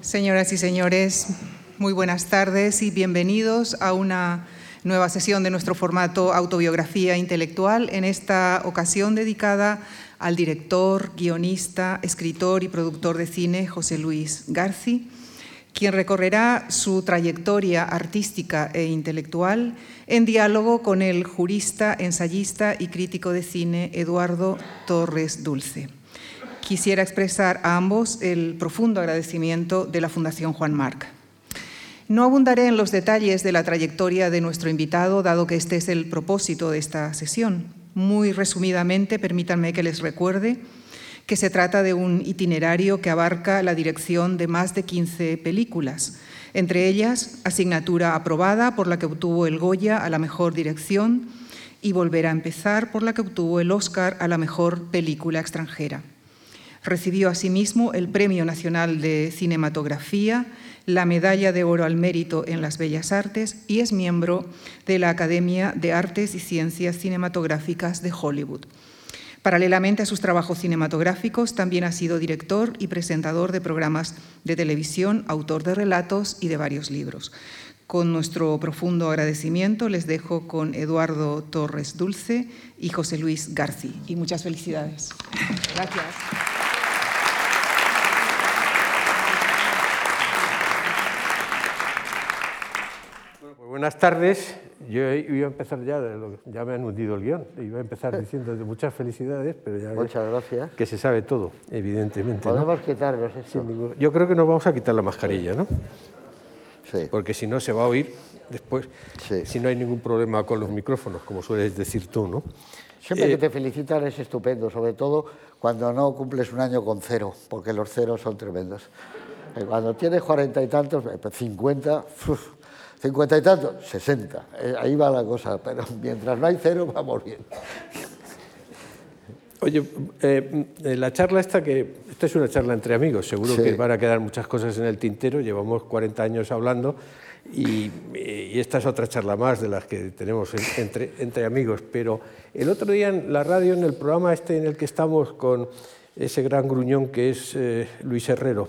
Señoras y señores, muy buenas tardes y bienvenidos a una nueva sesión de nuestro formato Autobiografía Intelectual, en esta ocasión dedicada al director, guionista, escritor y productor de cine José Luis Garci, quien recorrerá su trayectoria artística e intelectual en diálogo con el jurista, ensayista y crítico de cine Eduardo Torres Dulce. Quisiera expresar a ambos el profundo agradecimiento de la Fundación Juan Marc. No abundaré en los detalles de la trayectoria de nuestro invitado, dado que este es el propósito de esta sesión. Muy resumidamente, permítanme que les recuerde que se trata de un itinerario que abarca la dirección de más de 15 películas, entre ellas asignatura aprobada por la que obtuvo el Goya a la mejor dirección y Volver a empezar por la que obtuvo el Oscar a la mejor película extranjera. Recibió asimismo el Premio Nacional de Cinematografía, la Medalla de Oro al Mérito en las Bellas Artes y es miembro de la Academia de Artes y Ciencias Cinematográficas de Hollywood. Paralelamente a sus trabajos cinematográficos, también ha sido director y presentador de programas de televisión, autor de relatos y de varios libros. Con nuestro profundo agradecimiento les dejo con Eduardo Torres Dulce y José Luis Garci. Y muchas felicidades. Gracias. Buenas tardes. Yo iba a empezar ya, ya me han hundido el guion, iba a empezar diciendo muchas felicidades, pero ya Muchas gracias. que se sabe todo, evidentemente. ¿no? Podemos quitarnos esto. Ningún- Yo creo que nos vamos a quitar la mascarilla, ¿no? Sí. Porque si no se va a oír después, Sí. si no hay ningún problema con los micrófonos, como sueles decir tú, ¿no? Siempre Eh, que te felicitan es estupendo, sobre todo cuando no cumples un año con cero, porque los ceros son tremendos. Eh, Cuando tienes cuarenta y tantos, eh, cincuenta, uf, cincuenta y tantos, sesenta. Eh, Ahí va la cosa, pero mientras no hay cero, vamos bien. Oye, eh, eh, la charla esta, que esta es una charla entre amigos, seguro Sí. que van a quedar muchas cosas en el tintero, llevamos 40 años hablando y, y esta es otra charla más de las que tenemos en- entre, entre amigos, pero el otro día en la radio, en el programa este en el que estamos con ese gran gruñón que es eh, Luis Herrero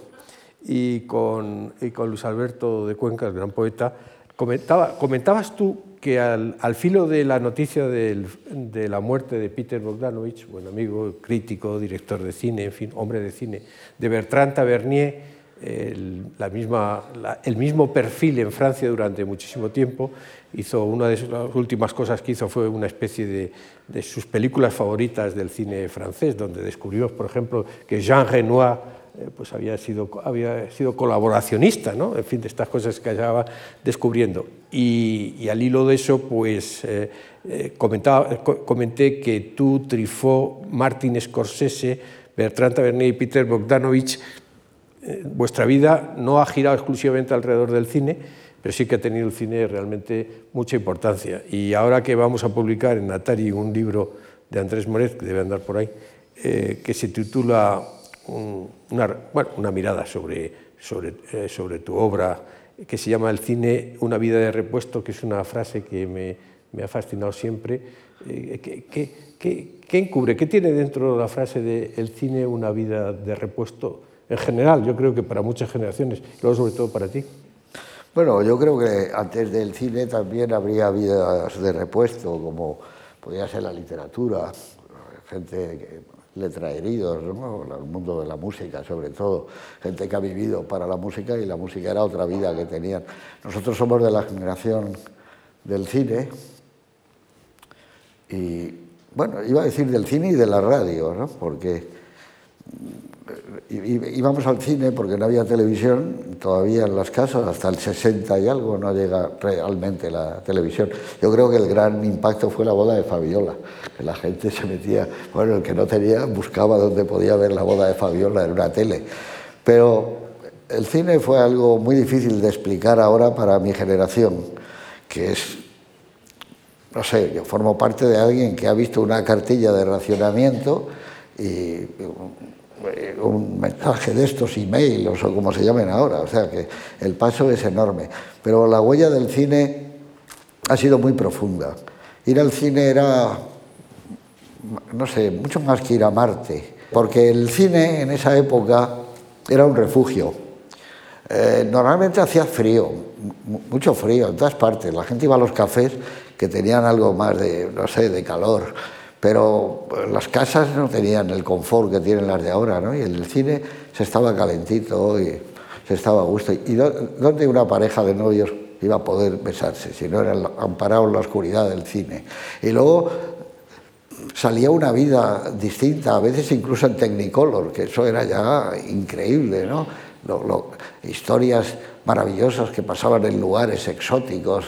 y con, y con Luis Alberto de Cuenca, el gran poeta, comentaba, comentabas tú que al, filo de la noticia de la muerte de Peter Bogdanovich, buen amigo, crítico, director de cine, en fin, hombre de cine, de Bertrand Tavernier, el, la misma, el mismo perfil en Francia durante muchísimo tiempo, hizo una de las últimas cosas que hizo fue una especie de, de sus películas favoritas del cine francés, donde descubrió, por ejemplo, que Jean Renoir eh, pues había sido, había sido colaboracionista, ¿no? en fin, de estas cosas que estaba descubriendo. Y, al hilo de eso, pues eh, eh, comentaba, co- comenté que tú, Truffaut, Martin Scorsese, Bertrand Tavernier y Peter Bogdanovich, vuestra vida no ha girado exclusivamente alrededor del cine, pero sí que ha tenido el cine realmente mucha importancia. Y ahora que vamos a publicar en Atari un libro de Andrés Moret, que debe andar por ahí, que se titula un- una, bueno, una mirada sobre, sobre, eh, sobre tu obra, que se llama El cine, una vida de repuesto, que es una frase que me, me ha fascinado siempre. Eh, ¿qué, qué, qué- qué encubre? ¿Qué tiene dentro la frase de el cine, una vida de repuesto? En general, yo creo que para muchas generaciones, luego sobre todo para ti. Bueno, yo creo que antes del cine también habría vidas de repuesto, como podría ser la literatura, gente letra heridos, ¿no? el mundo de la música sobre todo, gente que ha vivido para la música y la música era otra vida que tenían. Nosotros somos de la generación del cine y, bueno, iba a decir del cine y de la radio, ¿no? porque íbamos al cine porque no había televisión todavía en las casas, hasta el 60 y algo no llega realmente la televisión. Yo creo que el gran impacto fue la boda de Fabiola, que la gente se metía, bueno, el que no tenía buscaba donde podía ver la boda de Fabiola en una tele. Pero el cine fue algo muy difícil de explicar ahora para mi generación, que es no sé, yo formo parte de alguien que ha visto una cartilla de racionamiento y un, un mensaje de estos emails o como se llamen ahora, o sea que el paso es enorme. Pero la huella del cine ha sido muy profunda. Ir al cine era, no sé, mucho más que ir a Marte, porque el cine en esa época era un refugio. Eh, normalmente hacía frío, mucho frío en todas partes. La gente iba a los cafés que tenían algo más de, no sé, de calor, pero las casas no tenían el confort que tienen las de ahora, ¿no? Y en el cine se estaba calentito y se estaba a gusto. ¿Y dónde una pareja de novios iba a poder besarse si no era amparado en la oscuridad del cine? Y luego salía una vida distinta, a veces incluso en Technicolor, que eso era ya increíble, ¿no? historias maravillosas que pasaban en lugares exóticos,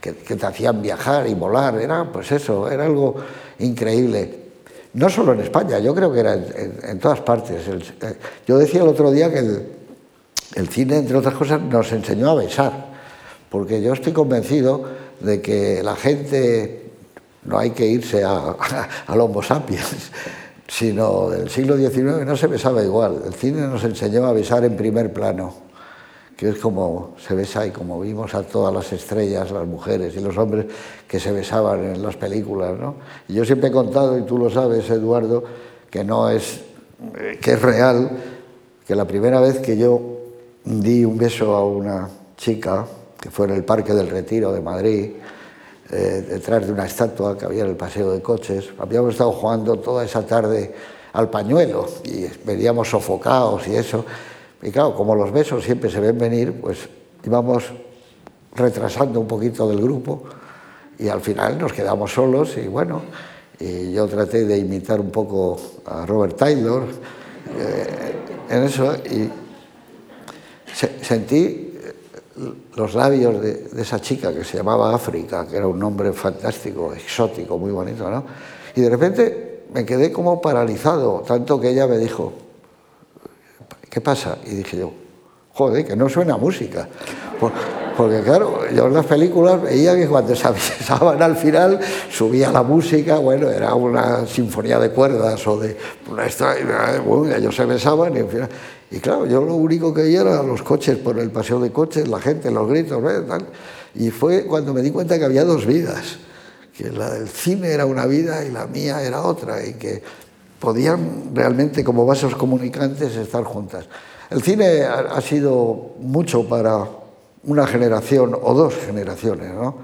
que, te hacían viajar y volar, era pues eso, era algo increíble. No solo en España, yo creo que era en, todas partes. Eh, yo decía el otro día que el, cine, entre otras cosas, nos enseñó a besar, porque yo estoy convencido de que la gente no hay que irse a, al Homo sapiens, sino del siglo XIX no se besaba igual. El cine nos enseñó a besar en primer plano, que es como se besa y como vimos a todas las estrellas, las mujeres y los hombres que se besaban en las películas. ¿no? Y yo siempre he contado, y tú lo sabes, Eduardo, que no es, eh, que es real, que la primera vez que yo di un beso a una chica, que fue en el Parque del Retiro de Madrid, eh, detrás de una estatua que había en el paseo de coches. Habíamos estado jugando toda esa tarde al pañuelo y veníamos sofocados y eso. Y claro, como los besos siempre se ven venir, pues íbamos retrasando un poquito del grupo y al final nos quedamos solos y bueno, y yo traté de imitar un poco a Robert Taylor eh, en eso y sentí los labios de, esa chica que se llamaba África, que era un nombre fantástico, exótico, muy bonito, ¿no? Y de repente me quedé como paralizado, tanto que ella me dijo, ¿qué pasa? Y dije yo, joder, que no suena música. Porque claro, yo en las películas veía que cuando se avisaban al final subía la música, bueno, era una sinfonía de cuerdas o de extra, bueno, ellos se besaban y al final... Y claro, yo lo único que veía era los coches por el paseo de coches, la gente, los gritos, y fue cuando me di cuenta que había dos vidas, que la del cine era una vida y la mía era otra, y que podían realmente como vasos comunicantes estar juntas. El cine ha, sido mucho para una generación o dos generaciones, ¿no?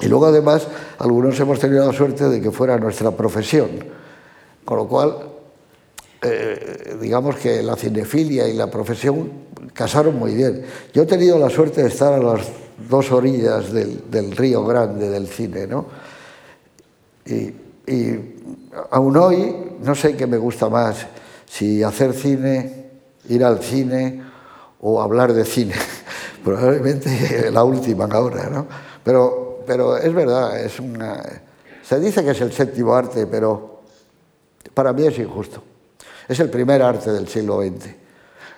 Y luego además algunos hemos tenido la suerte de que fuera nuestra profesión, con lo cual eh, digamos que la cinefilia y la profesión casaron muy bien. Yo he tenido la suerte de estar a las dos orillas del, río grande del cine, ¿no? Y, y, aún hoy no sé qué me gusta más, si hacer cine, ir al cine o hablar de cine. Probablemente la última ahora, ¿no? Pero, pero es verdad, es una... Se dice que es el séptimo arte, pero para mí es injusto. Es el primer arte del siglo XX.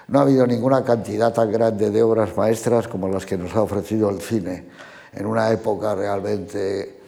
No ha habido ninguna cantidad tan grande de obras maestras como las que nos ha ofrecido el cine en una época realmente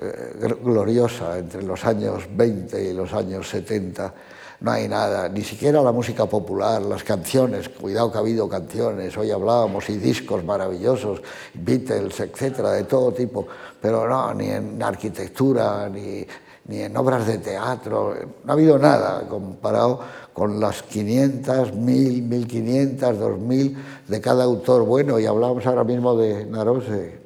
eh, gloriosa, entre los años 20 y los años 70. No hay nada, ni siquiera la música popular, las canciones, cuidado que ha habido canciones, hoy hablábamos, y discos maravillosos, Beatles, etcétera, de todo tipo, pero no, ni en arquitectura, ni ni en obras de teatro, no ha habido nada comparado con las 500, 1000, 1500, 2000 de cada autor bueno, y hablábamos ahora mismo de Narose,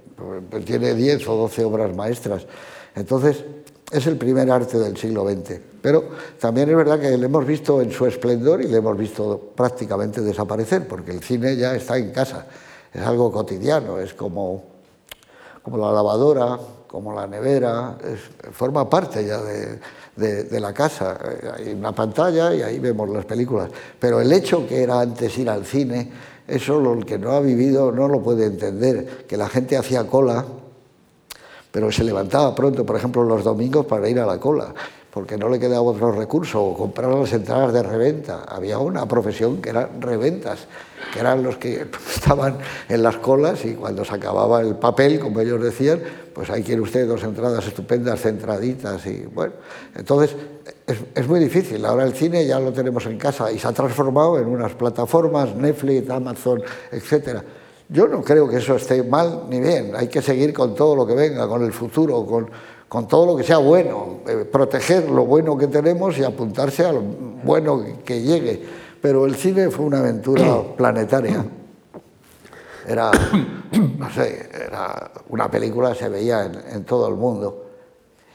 tiene 10 o 12 obras maestras. Entonces, es el primer arte del siglo XX. Pero también es verdad que le hemos visto en su esplendor y le hemos visto prácticamente desaparecer, porque el cine ya está en casa, es algo cotidiano, es como, como la lavadora, como la nevera, forma parte ya de, la casa. Hay una pantalla y ahí vemos las películas. Pero el hecho que era antes ir al cine, eso lo, el que no ha vivido no lo puede entender, que la gente hacía cola, pero se levantaba pronto, por ejemplo, los domingos para ir a la cola porque no le quedaba otro recurso, o comprar las entradas de reventa. Había una profesión que eran reventas, que eran los que estaban en las colas y cuando se acababa el papel, como ellos decían, pues ahí quiere usted dos entradas estupendas, centraditas y bueno. Entonces, es, es muy difícil. Ahora el cine ya lo tenemos en casa y se ha transformado en unas plataformas, Netflix, Amazon, etcétera. Yo no creo que eso esté mal ni bien. Hay que seguir con todo lo que venga, con el futuro, con con todo lo que sea bueno, eh, proteger lo bueno que tenemos y apuntarse a lo bueno que llegue. pero el cine fue una aventura planetaria. Era, no sé, era una película se veía en, todo el mundo.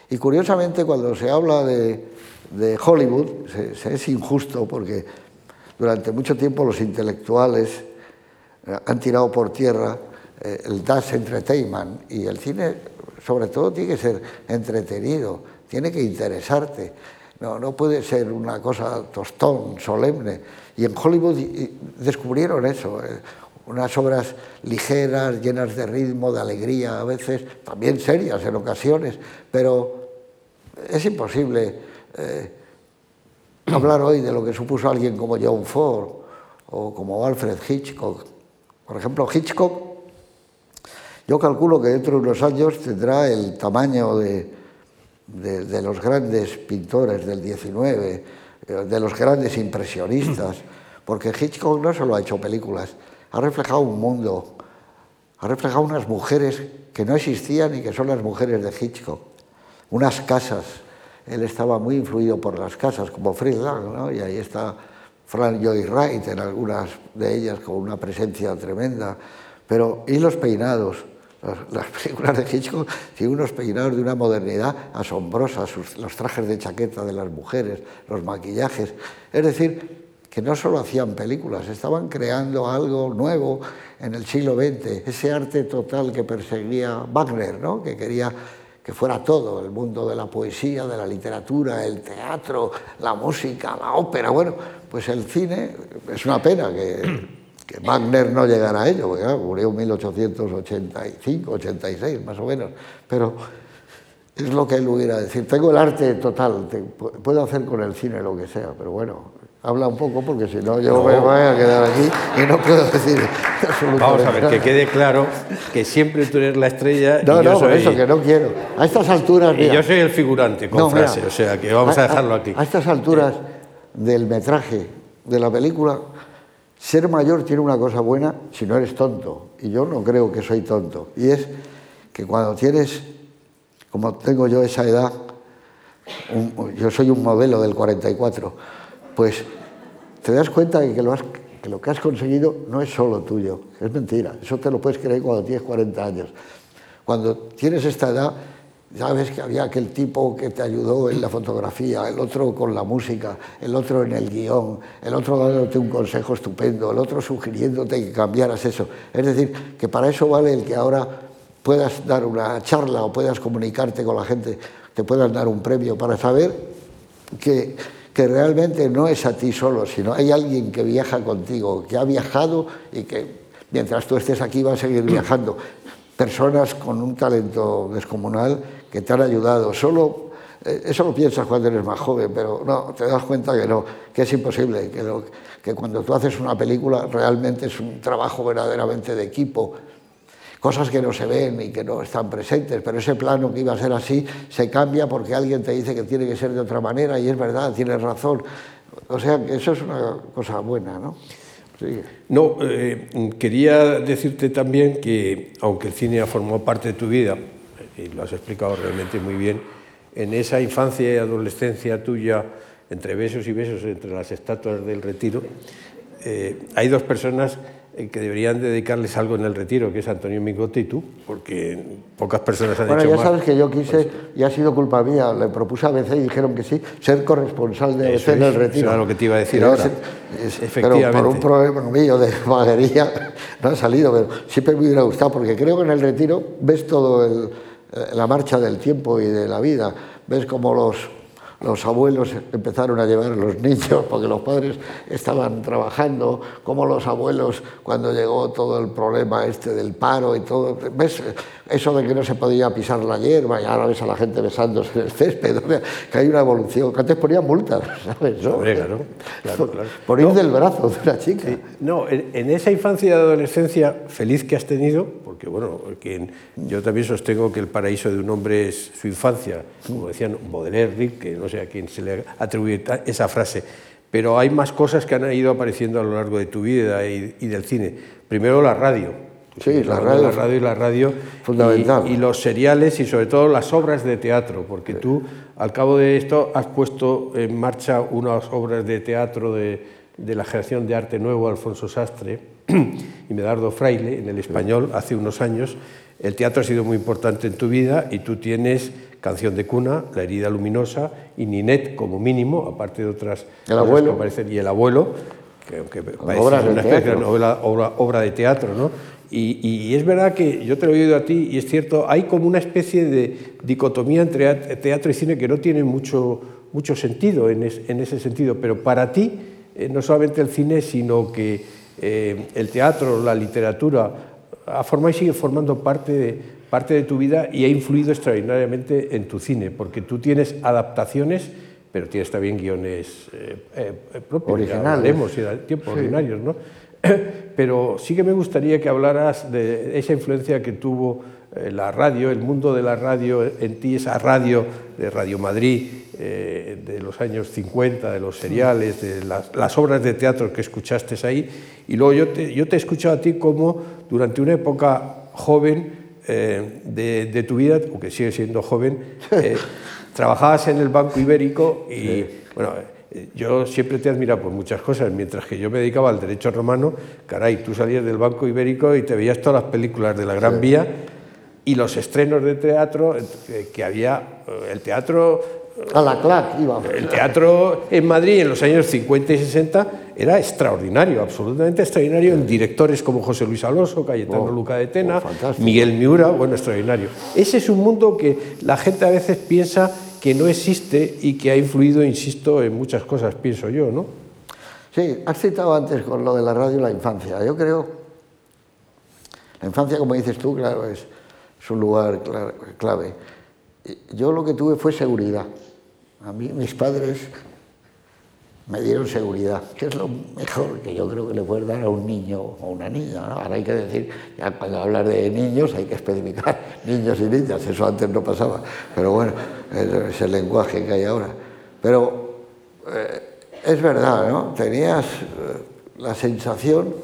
Y curiosamente cuando se habla de, Hollywood, se, es injusto porque durante mucho tiempo los intelectuales eh, han tirado por tierra eh, el Das Entertainment y el cine sobre todo tiene que ser entretenido, tiene que interesarte. No, no puede ser una cosa tostón, solemne. Y en Hollywood descubrieron eso, eh, unas obras ligeras, llenas de ritmo, de alegría, a veces también serias en ocasiones, pero es imposible eh, hablar hoy de lo que supuso alguien como John Ford o como Alfred Hitchcock. Por ejemplo, Hitchcock, yo calculo que dentro de unos años tendrá el tamaño de, de, los grandes pintores del 19, eh, de los grandes impresionistas, porque Hitchcock no solo ha hecho películas, ha reflejado un mundo, ha reflejado unas mujeres que no existían y que son las mujeres de Hitchcock, unas casas. Él estaba muy influido por las casas, como Fritz Lang, ¿no? y ahí está Frank Lloyd Wright en algunas de ellas con una presencia tremenda. Pero, y los peinados, las películas de Hitchcock tienen unos peinados de una modernidad asombrosa, los trajes de chaqueta de las mujeres, los maquillajes. Es decir, que no solo hacían películas, estaban creando algo nuevo en el siglo XX, ese arte total que perseguía Wagner, ¿no? que quería que fuera todo, el mundo de la poesía, de la literatura, el teatro, la música, la ópera. Bueno, pues el cine, es una pena que que Wagner no llegara a ello, porque murió en 1885, 86 más o menos, pero es lo que él hubiera decir. Tengo el arte total, puedo hacer con el cine lo que sea, pero bueno, habla un poco porque si no yo me voy a quedar aquí y no puedo decir Vamos a ver, que quede claro que siempre tú eres la estrella no, y yo no, soy... eso que no quiero. A estas alturas... y yo soy el figurante con frase, o sea que vamos a, dejarlo aquí. A estas alturas del metraje de la película ser mayor tiene una cosa buena si no eres tonto, y yo no creo que soy tonto, y es que cuando tienes, como tengo yo esa edad, yo soy un modelo del 44, pues te das cuenta de que lo, que has conseguido no es solo tuyo, es mentira, eso te lo puedes creer cuando tienes 40 años. Cuando tienes esta edad, ya ves que había aquel tipo que te ayudó en la fotografía, el otro con la música, el otro en el guion, el otro dándote un consejo estupendo, el otro sugiriéndote que cambiaras eso. Es decir, que para eso vale el que ahora puedas dar una charla o puedas comunicarte con la gente, te puedas dar un premio para saber que, que realmente no es a ti solo, sino hay alguien que viaja contigo, que ha viajado y que mientras tú estés aquí va a seguir viajando personas con un talento descomunal que te han ayudado. Solo, eh, eso lo piensas cuando eres más joven, pero no, te das cuenta que no, que es imposible, que, que cuando tú haces una película realmente es un trabajo verdaderamente de equipo. Cosas que no se ven y que no están presentes, pero ese plano que iba a ser así se cambia porque alguien te dice que tiene que ser de otra manera y es verdad, tienes razón. O sea, que eso es una cosa buena, ¿no? No, eh, quería decirte también que, aunque el cine ha formado parte de tu vida, y lo has explicado realmente muy bien, en esa infancia y adolescencia tuya, entre besos y besos, entre las estatuas del retiro, eh, hay dos personas que deberían dedicarles algo en el retiro, que es Antonio Mingote y tú, porque pocas personas han bueno, hecho ya sabes que yo quise, y ha sido culpa mía, le propuse a ABC y dijeron que sí, ser corresponsal de ABC en el retiro. Eso era lo que te iba a decir ahora. Efectivamente. Pero por un problema mío de vaguería no ha salido, pero siempre me hubiera gustado, porque creo que en el retiro ves todo el, eh, la marcha del tiempo y de la vida, ves como los los abuelos empezaron a llevar a los niños porque los padres estaban trabajando, como los abuelos cuando llegó todo el problema este del paro y todo, ves eso de que no se podía pisar la hierba y ahora ves a la gente besándose en el césped, que hay una evolución, que antes ponían multas, ¿sabes? ¿no? Claro, claro, Por ir del brazo de una chica. No, en, esa infancia y adolescencia feliz que has tenido, porque bueno, porque yo también sostengo que el paraíso de un hombre es su infancia, como decían Baudelaire, que no sé a quién se le atribuye esa frase, pero hay más cosas que han ido apareciendo a lo largo de tu vida y, del cine. Primero la radio. Sí, la radio, la radio y la radio. Fundamental. Y, los seriales y sobre todo las obras de teatro, porque tú al cabo de esto has puesto en marcha unas obras de teatro de de la generación de arte nuevo, Alfonso Sastre y Medardo Fraile, en el español, hace unos años. El teatro ha sido muy importante en tu vida y tú tienes Canción de cuna, La herida luminosa y Ninet como mínimo, aparte de otras el abuelo. que aparecen, y El abuelo, que, que parece una especie de obra, obra, de teatro, ¿no? Y, y, es verdad que yo te lo he oído a ti y es cierto, hay como una especie de dicotomía entre teatro y cine que no tiene mucho, mucho sentido en, es, en ese sentido, pero para ti eh, no solamente el cine, sino que eh, el teatro, la literatura, ha formado y sigue formando parte de, parte de tu vida y ha influido extraordinariamente en tu cine, porque tú tienes adaptaciones, pero tienes también guiones eh, eh, propios, originales, y tiempo sí. ordinarios, ¿no? Pero sí que me gustaría que hablaras de esa influencia que tuvo la radio, el mundo de la radio en ti, esa radio de Radio Madrid eh, de los años 50, de los seriales, de las, las, obras de teatro que escuchaste ahí. Y luego yo te, yo te he escuchado a ti como durante una época joven eh, de, de, tu vida, o que sigue siendo joven, eh, trabajabas en el Banco Ibérico y, sí. bueno, yo siempre te he admirado por muchas cosas, mientras que yo me dedicaba al derecho romano, caray, tú salías del Banco Ibérico y te veías todas las películas de la Gran. Vía y los estrenos de teatro que había, el teatro a la CLAC íbamos. El teatro en Madrid en los años 50 y 60 era extraordinario, absolutamente extraordinario, en directores como José Luis Alonso, Cayetano oh, Luca de Tena, oh, Miguel Miura, bueno, extraordinario. Ese es un mundo que la gente a veces piensa que no existe y que ha influido, insisto, en muchas cosas, pienso yo, ¿no? Sí, has citado antes con lo de la radio la infancia. Yo creo, la infancia, como dices tú, claro, es, es un lugar clave. Yo lo que tuve fue seguridad. A mí mis padres me dieron seguridad, que es lo mejor que yo creo que le puedes dar a un niño o una niña. Ahora hay que decir, cuando hablar de niños hay que especificar niños y niñas, eso antes no pasaba, pero bueno, es el lenguaje que hay ahora. Pero eh, es verdad, ¿no? Tenías eh, la sensación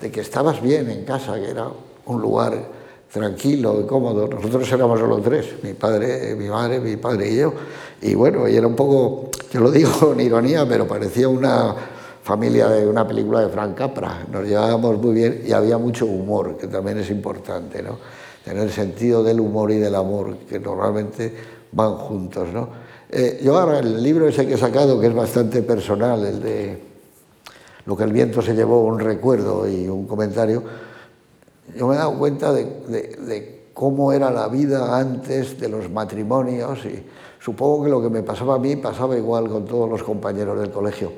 de que estabas bien en casa, que era un lugar tranquilo y cómodo. Nosotros éramos solo tres, mi padre, mi madre, mi padre y yo. Y bueno, y era un poco, yo lo digo con ironía, pero parecía una familia de una película de Frank Capra. Nos llevábamos muy bien y había mucho humor, que también es importante, ¿no? Tener sentido del humor y del amor, que normalmente van juntos, ¿no? Eh, yo ahora el libro ese que he sacado, que es bastante personal, el de Lo que el viento se llevó, un recuerdo y un comentario, yo me he dado cuenta de, de, de, cómo era la vida antes de los matrimonios y supongo que lo que me pasaba a mí pasaba igual con todos los compañeros del colegio.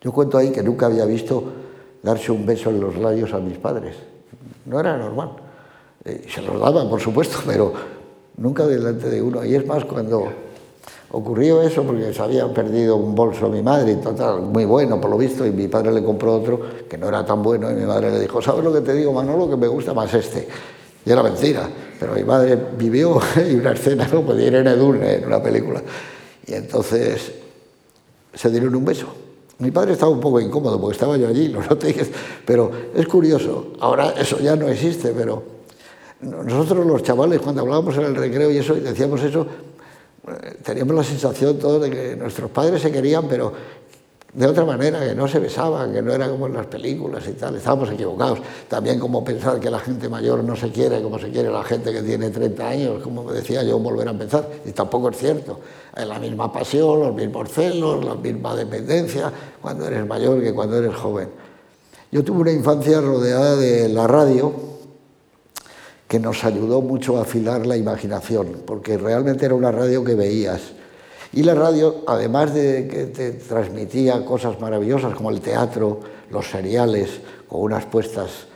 Yo cuento ahí que nunca había visto darse un beso en los labios a mis padres. No era normal. Eh, se los daban, por supuesto, pero nunca delante de uno. Y es más, cuando ocurrió eso, porque se había perdido un bolso a mi madre, y total, muy bueno por lo visto, y mi padre le compró otro que no era tan bueno, y mi madre le dijo, ¿sabes lo que te digo, Manolo? Que me gusta más este. Y era mentira, pero mi madre vivió y una escena, ¿no? Podía ir en Edurne, en una película. Y entonces se dieron un beso. Mi padre estaba un poco incómodo porque estaba yo allí, lo noté, pero es curioso, ahora eso ya no existe, pero nosotros los chavales cuando hablábamos en el recreo y eso, y decíamos eso, teníamos la sensación todos de que nuestros padres se querían, pero de otra manera, que no se besaban, que no era como en las películas y tal, estábamos equivocados. También como pensar que la gente mayor no se quiere como se quiere la gente que tiene 30 años, como decía yo, volver a empezar, y tampoco es cierto. Hay la misma pasión, los mismos celos, la misma dependencia cuando eres mayor que cuando eres joven. Yo tuve una infancia rodeada de la radio, que nos ayudó mucho a afilar la imaginación, porque realmente era una radio que veías. Y la radio, además de que te transmitía cosas maravillosas como el teatro, los seriales, con unas puestas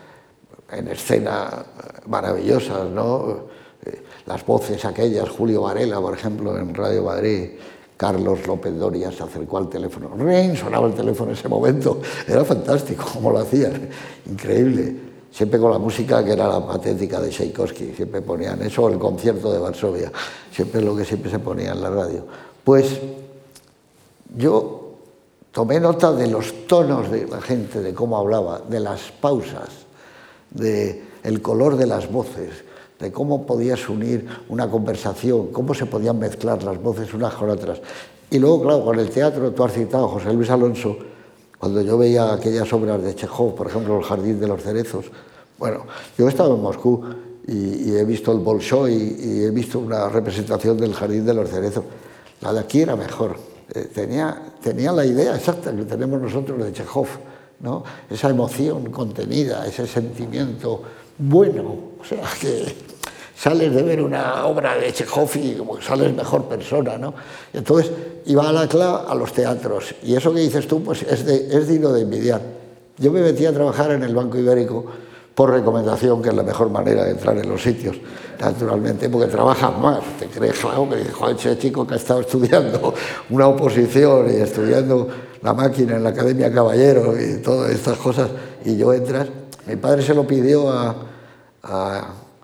en escena maravillosas, ¿no? Eh, las voces aquellas, Julio Varela, por ejemplo, en Radio Madrid, Carlos López Doria se acercó al teléfono, ¡Ring! sonaba el teléfono en ese momento, era fantástico como lo hacían, increíble siempre con la música que era la patética de Tchaikovsky, siempre ponían eso, el concierto de Varsovia, siempre lo que siempre se ponía en la radio. Pues yo tomé nota de los tonos de la gente, de cómo hablaba, de las pausas, de el color de las voces, de cómo podías unir una conversación, cómo se podían mezclar las voces unas con otras. Y luego, claro, con el teatro, tú has citado a José Luis Alonso, Cuando yo veía aquellas obras de Chekhov, por ejemplo, El Jardín de los Cerezos, bueno, yo he estado en Moscú y, he visto el Bolshoi y, he visto una representación del Jardín de los Cerezos. La de aquí era mejor. Eh, tenía, tenía la idea exacta que tenemos nosotros de Chekhov, ¿no? esa emoción contenida, ese sentimiento bueno. O sea, que sales de ver una obra de Chekhov y como sales mejor persona, ¿no? Entonces iba a la CLA a los teatros y eso que dices tú pues es, es digno de envidiar. Yo me metí a trabajar en el Banco Ibérico por recomendación, que es la mejor manera de entrar en los sitios, naturalmente, porque trabajas más. Te crees, claro, que joder, ese chico que ha estado estudiando una oposición y estudiando la máquina en la Academia Caballero y todas estas cosas, y yo entras. Mi padre se lo pidió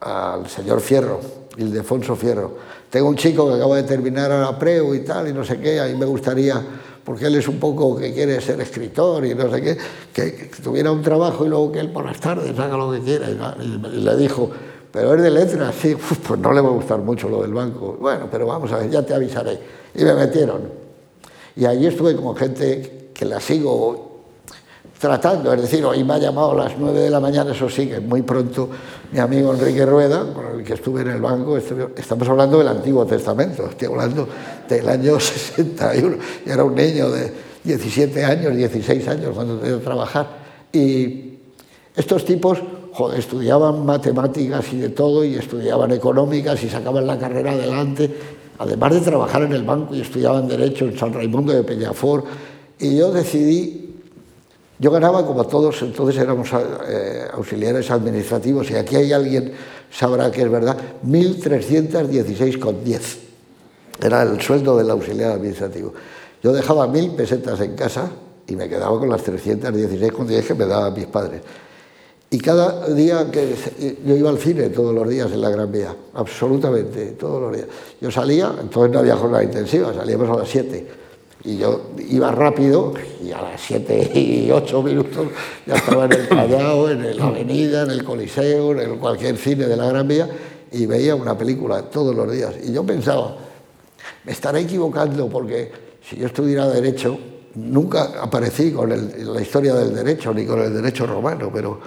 al señor Fierro, Ildefonso Fierro. Tengo un chico que acaba de terminar a la preu y tal, y no sé qué, ahí me gustaría porque él es un poco que quiere ser escritor y no sé qué, que, tuviera un trabajo y luego que él por las tardes haga lo que quiera. Y, le dijo, pero es de letras, sí, pues no le va a gustar mucho lo del banco. Bueno, pero vamos a ver, ya te avisaré. Y me metieron. Y allí estuve con gente que la sigo tratando, es decir, hoy me ha llamado a las 9 de la mañana, eso sí, que muy pronto mi amigo Enrique Rueda, con el que estuve en el banco, estamos hablando del Antiguo Testamento, estoy hablando del año 61, y era un niño de 17 años, 16 años cuando tenía que trabajar, y estos tipos joder, estudiaban matemáticas y de todo, y estudiaban económicas y sacaban la carrera adelante, además de trabajar en el banco y estudiaban Derecho en San Raimundo de Peñafort, y yo decidí yo ganaba como todos, entonces éramos eh, auxiliares administrativos y aquí hay alguien, sabrá que es verdad, 1.316,10. Era el sueldo del auxiliar administrativo. Yo dejaba mil pesetas en casa y me quedaba con las 316,10 que me daban mis padres. Y cada día que yo iba al cine todos los días en la Gran Vía, absolutamente todos los días. Yo salía, entonces no había jornada intensiva, salíamos a las 7 y yo iba rápido y a las 7 y 8 minutos ya estaba en el Callao, en la Avenida, en el Coliseo, en cualquier cine de la Gran Vía y veía una película todos los días. Y yo pensaba, me estaré equivocando porque si yo estudiara Derecho, nunca aparecí con la historia del Derecho ni con el Derecho romano, pero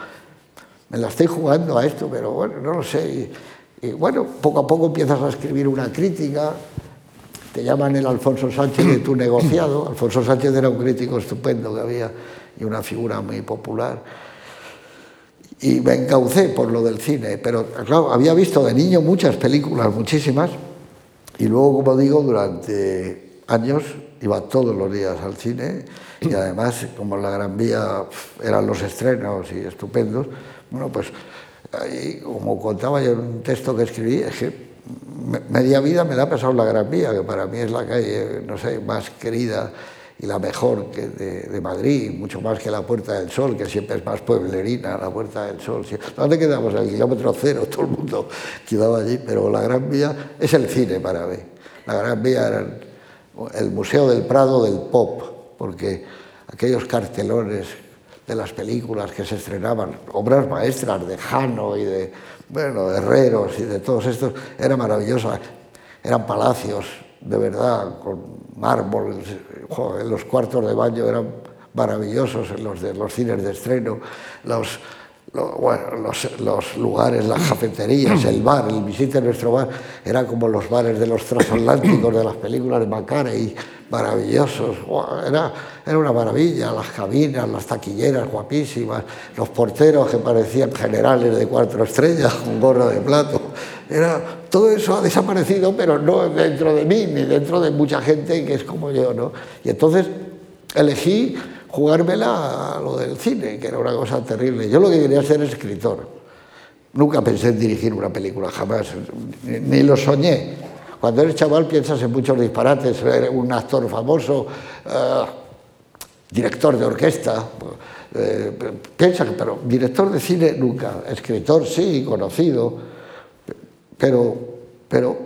me la estoy jugando a esto, pero bueno, no lo sé. y bueno, poco a poco empiezas a escribir una crítica te llaman el Alfonso Sánchez de tu negociado. Alfonso Sánchez era un crítico estupendo que había y una figura muy popular. Y me encaucé por lo del cine, pero claro, había visto de niño muchas películas, muchísimas, y luego, como digo, durante años iba todos los días al cine y además, como la Gran Vía eran los estrenos y estupendos, bueno, pues ahí, como contaba yo en un texto que escribí, es que media vida me la ha pasado la Gran Vía, que para mí es la calle, no sé, más querida y la mejor de, Madrid, mucho más que la Puerta del Sol, que siempre es más pueblerina, la Puerta del Sol. ¿Dónde quedamos? El kilómetro cero, todo el mundo quedaba allí, pero la Gran Vía es el cine para mí. La Gran Vía era el Museo del Prado del Pop, porque aquellos cartelones de las películas que se estrenaban, obras maestras de Jano y de bueno, herreros y de todos estos, era maravillosa. Eran palacios, de verdad, con mármol, en los cuartos de baño eran maravillosos, en los de los cines de estreno, los, bueno, los, lugares, las cafeterías, el bar, el visite nuestro bar, eran como los bares de los transatlánticos de las películas de Macarey, maravillosos, era, era una maravilla, las cabinas, las taquilleras guapísimas, los porteros que parecían generales de cuatro estrellas con gorro de plato, era, todo eso ha desaparecido, pero no dentro de mí, ni dentro de mucha gente que es como yo, ¿no? Y entonces elegí jugármela a lo del cine, que era una cosa terrible. Yo lo que quería ser escritor. Nunca pensé en dirigir una película, jamás, ni, lo soñé. Cuando eres chaval piensas en muchos disparates, ser un actor famoso, eh, director de orquesta, eh, piensa que, pero director de cine nunca, escritor sí, conocido, pero, pero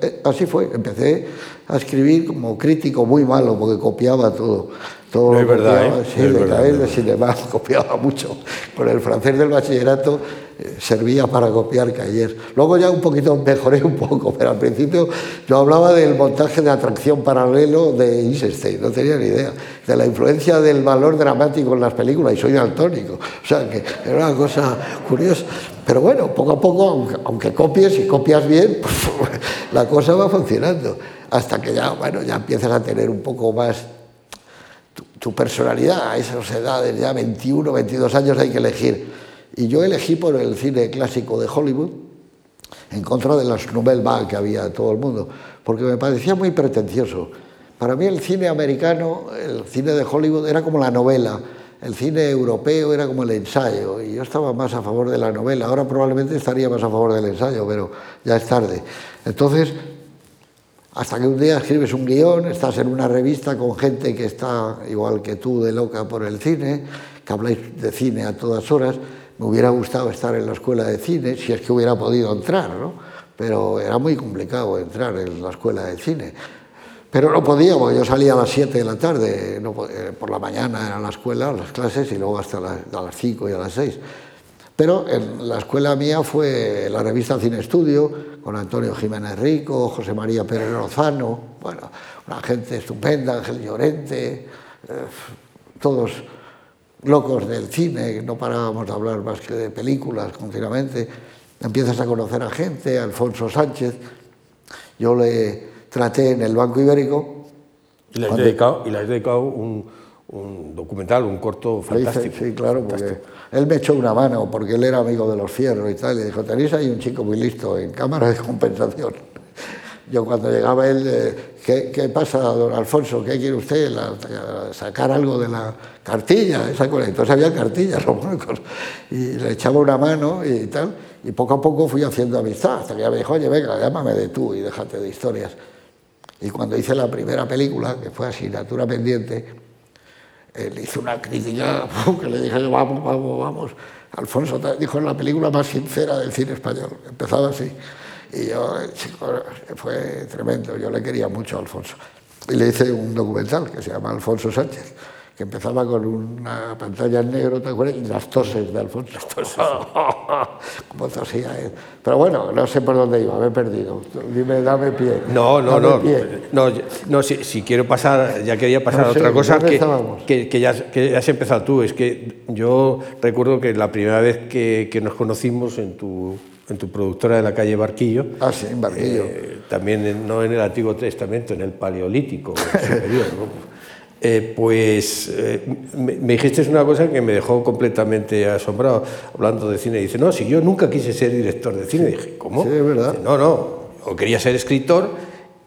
eh, así fue. Empecé a escribir como crítico muy malo porque copiaba todo Todo No lo es verdad, copiaba, ¿eh? Sí, No es de verdad, no es copiaba mucho. Con el francés del bachillerato eh, servía para copiar Cahiers. Luego ya un poquito mejoré un poco, pero al principio yo hablaba del montaje de atracción paralelo de Eisenstein, no tenía ni idea. De la influencia del valor dramático en las películas, y soy daltónico. O sea, que era una cosa curiosa. Pero bueno, poco a poco, aunque, copies y copias bien, la cosa va funcionando. Hasta que ya, bueno, ya empiezas a tener un poco más tu, tu personalidad a esas edades, ya 21, 22 años hay que elegir. Y yo elegí por el cine clásico de Hollywood, en contra de las nouvelles vagues que había todo el mundo, porque me parecía muy pretencioso. Para mí el cine americano, el cine de Hollywood era como la novela, el cine europeo era como el ensayo, y yo estaba más a favor de la novela. Ahora probablemente estaría más a favor del ensayo, pero ya es tarde. Entonces, hasta que un día escribes un guion, estás en una revista con gente que está igual que tú de loca por el cine, que habláis de cine a todas horas. Me hubiera gustado estar en la escuela de cine, si es que hubiera podido entrar, ¿no? Pero era muy complicado entrar en la escuela de cine. Pero no podía, yo salía a las 7 de la tarde, eh, por la mañana era la escuela, las clases, y luego hasta las, a las 5 y a las 6. Pero en la escuela mía fue la revista Cine Estudio, con Antonio Jiménez Rico, José María Pérez Lozano, bueno, una gente estupenda, Ángel Llorente, eh, todos locos del cine, no parábamos de hablar más que de películas continuamente. Empiezas a conocer a gente, a Alfonso Sánchez. Yo le traté en el Banco Ibérico. Y le has dedicado, y le has dedicado un, un documental, un corto Le hice- fantástico. sí, claro, porque él me echó una mano, porque él era amigo de los fierros y tal, y dijo, tenéis ahí un chico muy listo en cámara de compensación. Yo cuando llegaba él, eh, ¿qué, pasa, don Alfonso? ¿Qué quiere usted? La- sacar algo de la cartilla, esa cosa. Entonces había cartillas, los bancos, y le echaba una mano y tal, y poco a poco fui haciendo amistad, hasta que ya me dijo, oye, venga, llámame de tú y déjate de historias. Y cuando hice la primera película, que fue asignatura pendiente, le hice una crítica que le dije, vamos, vamos, vamos. Alfonso dijo, es la película más sincera del cine español. Empezaba así. Y yo, chico, fue tremendo. Yo le quería mucho a Alfonso. Y le hice un documental que se llama Alfonso Sánchez, que empezaba con una pantalla en negro, ¿te acuerdas? Y las toses de Alfonso. Como tosía él. Pero bueno, no sé por dónde iba, me he perdido. Dime, dame pie. No, no, Dame no. pie. No, no si, si quiero pasar, ya quería pasar No a sé, otra cosa ¿dónde que, que, que ya, que ya has empezado tú. Es que yo recuerdo que la primera vez que, que nos conocimos en tu, en tu productora de la calle Barquillo, Ah, sí, en Barquillo. eh, también en- no en el Antiguo Testamento, en el Paleolítico superior, ¿no? Eh, pues eh, me, me dijiste una cosa que me dejó completamente asombrado hablando de cine. Dice, no, si yo nunca quise ser director de cine. Dije, ¿cómo? Sí, es verdad. Dice, no, no, o quería ser escritor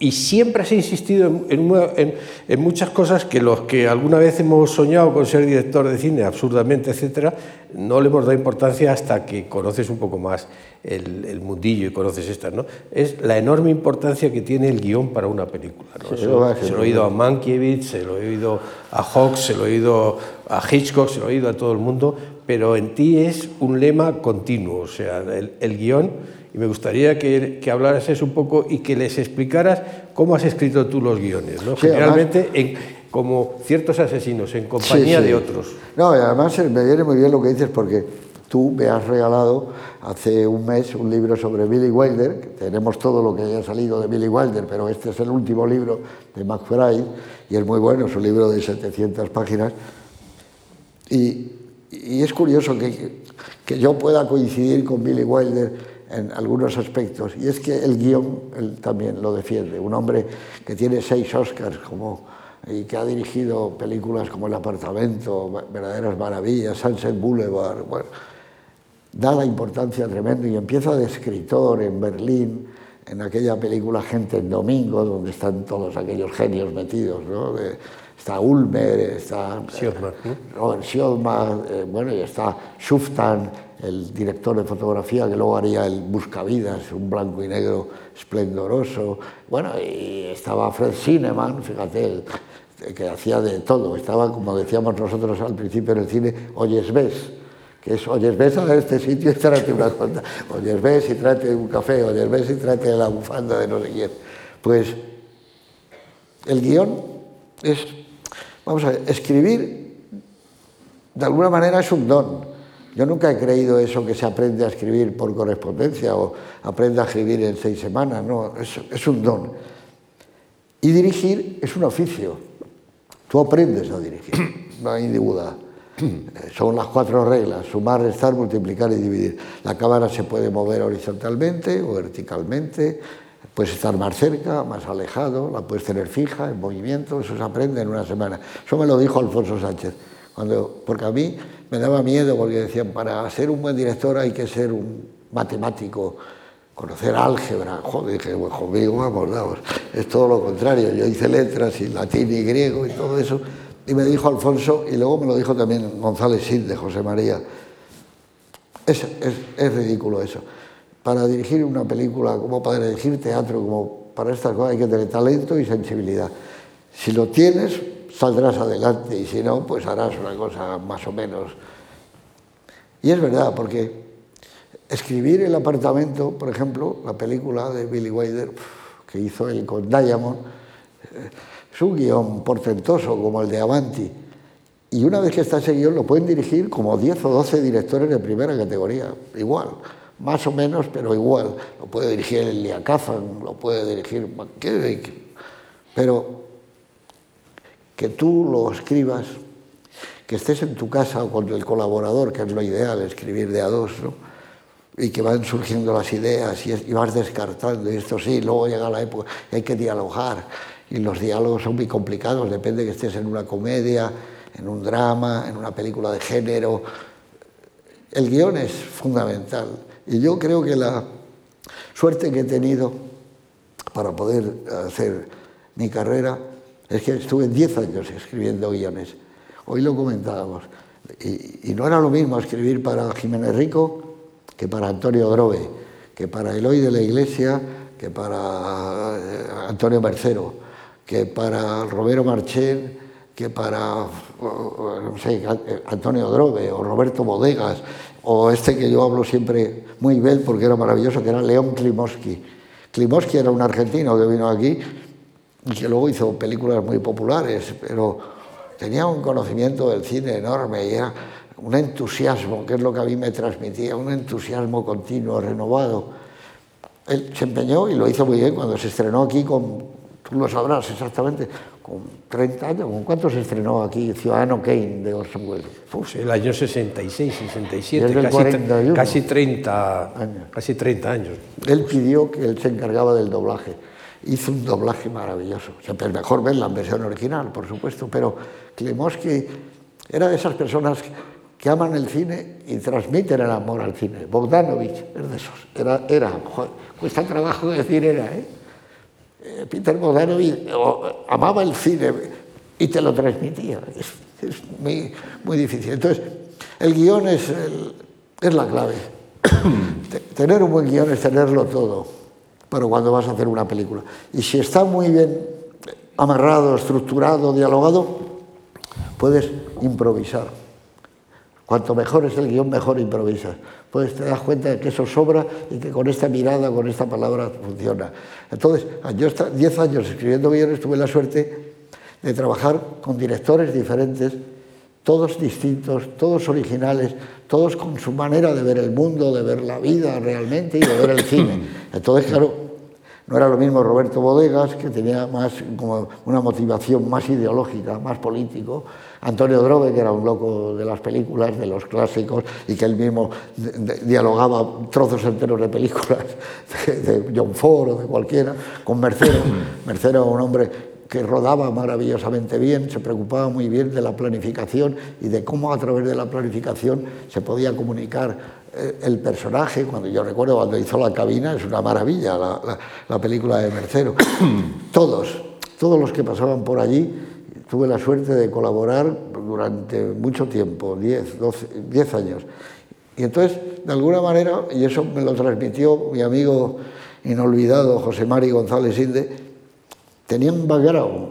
y siempre has insistido en, en en- muchas cosas que los que alguna vez hemos soñado con ser director de cine, absurdamente, etcétera, no le hemos dado importancia hasta que conoces un poco más el, el mundillo y conoces estas, ¿no? Es la enorme importancia que tiene el guion para una película, ¿no? Sí, Se, se lo he oído a Mankiewicz, se lo he oído a Hawks, se lo he oído a Hitchcock, se lo he oído a todo el mundo, pero en ti es un lema continuo, o sea, el, el guion y me gustaría que, que hablaras eso un poco y que les explicaras cómo has escrito tú los guiones, ¿no? Sí, Generalmente en, como ciertos asesinos, en compañía Sí, sí. de otros. No, y además eh, me viene muy bien lo que dices porque tú me has regalado hace un mes un libro sobre Billy Wilder, que tenemos todo lo que haya salido de Billy Wilder, pero este es el último libro de McBride y es muy bueno, es un libro de 700 páginas. Y, y es curioso que, que yo pueda coincidir con Billy Wilder en algunos aspectos, y es que el guion él también lo defiende. Un hombre que tiene seis Oscars como, y que ha dirigido películas como El apartamento, verdaderas maravillas, Sunset Boulevard, bueno, da la importancia tremenda y empieza de escritor en Berlín, en aquella película Gente en Domingo, donde están todos aquellos genios metidos, ¿no? De- está Ulmer, está Siodmak, ¿no? Robert Siodmak, eh, bueno, y está Schuftan, el director de fotografía que luego haría el Buscavidas, un blanco y negro esplendoroso. Bueno, y estaba Fred Cineman, fíjate, que hacía de todo. Estaba, como decíamos nosotros al principio en el cine, oyes ves, que es oyes ves a este sitio y tráete una cosa, oyes ves y tráete un café, oyes ves y tráete la bufanda de no sé quién. Pues el guion es Vamos a ver, escribir de alguna manera es un don. Yo nunca he creído eso que se aprende a escribir por correspondencia o aprende a escribir en seis semanas, no, es, un don. Y dirigir es un oficio. Tú aprendes a dirigir, no hay duda. Eh, son las cuatro reglas, sumar, restar, multiplicar y dividir. La cámara se puede mover horizontalmente o verticalmente, puedes estar más cerca, más alejado, la puedes tener fija, en movimiento, eso se aprende en una semana. Eso me lo dijo Alfonso Sánchez, porque a mí me daba miedo, porque decían, para ser un buen director hay que ser un matemático, conocer álgebra. Joder, dije, bueno, conmigo, vamos, vamos, es todo lo contrario. Yo hice letras y latín y griego y todo eso y me dijo Alfonso, y luego me lo dijo también González Sid de José María, es, es, ridículo eso. Para dirigir una película, como para dirigir teatro, como para estas cosas hay que tener talento y sensibilidad. Si lo tienes, saldrás adelante y si no, pues harás una cosa más o menos. Y es verdad, porque escribir El apartamento, por ejemplo, la película de Billy Wilder, que hizo él con Diamond, eh, es un guion portentoso como el de Avanti. Y una vez que está ese guion lo pueden dirigir como 10 o 12 directores de primera categoría, igual, más o menos, pero igual. Lo puede dirigir Elia Kazan, lo puede dirigir pero que tú lo escribas, que estés en tu casa con el colaborador, que es lo ideal, escribir de a dos, ¿no? y que van surgiendo las ideas y, y vas descartando, y esto sí, luego llega la época, hay que dialogar, y los diálogos son muy complicados, depende que estés en una comedia, en un drama, en una película de género. El guion es fundamental y yo creo que la suerte que he tenido para poder hacer mi carrera es que estuve 10 años escribiendo guiones. Hoy lo comentábamos. Y, no era lo mismo escribir para Jiménez Rico que para Antonio Drobe, que para Eloy de la Iglesia, que para eh, Antonio Mercero que para Romero Marchén, que para no sé, Antonio Drobe o Roberto Bodegas, o este que yo hablo siempre muy bien porque era maravilloso, que era León Klimoski. Klimoski era un argentino que vino aquí y que luego hizo películas muy populares, pero tenía un conocimiento del cine enorme y era un entusiasmo, que es lo que a mí me transmitía, un entusiasmo continuo, renovado. Él se empeñó y lo hizo muy bien cuando se estrenó aquí con tú lo sabrás exactamente, con 30 años, ¿con cuánto se estrenó aquí Ciudadano Kane de Orson Welles? Uf, el año 66, 67, casi, casi, 30 años. casi 30 años. Él pidió que él se encargaba del doblaje. Hizo un doblaje maravilloso. Siempre es mejor ver la versión original, por supuesto, pero Klimovsky era de esas personas que aman el cine y transmiten el amor al cine. Bogdanovich es de esos. Era, era cuesta trabajo decir era, ¿eh? Eh, Peter Bogdanovich amaba el cine y te lo transmitía. Es, muy, muy, difícil. Entonces, el guion es, es la clave. tener un buen guion es tenerlo todo, pero cuando vas a hacer una película. Y si está muy bien amarrado, estructurado, dialogado, puedes improvisar. Cuanto mejor es el guion, mejor improvisas pues te das cuenta de que eso sobra y que con esta mirada, con esta palabra funciona. Entonces, yo 10 años escribiendo guiones tuve la suerte de trabajar con directores diferentes, todos distintos, todos originales, todos con su manera de ver el mundo, de ver la vida realmente y de ver el cine. Entonces, claro, no era lo mismo Roberto Bodegas, que tenía más como una motivación más ideológica, más político, Antonio Drobe, que era un loco de las películas, de los clásicos, y que él mismo dialogaba trozos enteros de películas de, John Ford o de cualquiera, con Mercero. Mercero un hombre que rodaba maravillosamente bien, se preocupaba muy bien de la planificación y de cómo a través de la planificación se podía comunicar eh, el personaje. Cuando yo recuerdo cuando hizo La cabina, es una maravilla la, la película de Mercero. todos, todos los que pasaban por allí tuve la suerte de colaborar durante mucho tiempo, 10, 12, 10 años. Y entonces, de alguna manera, y eso me lo transmitió mi amigo inolvidado José Mari González Inde, tenía un background.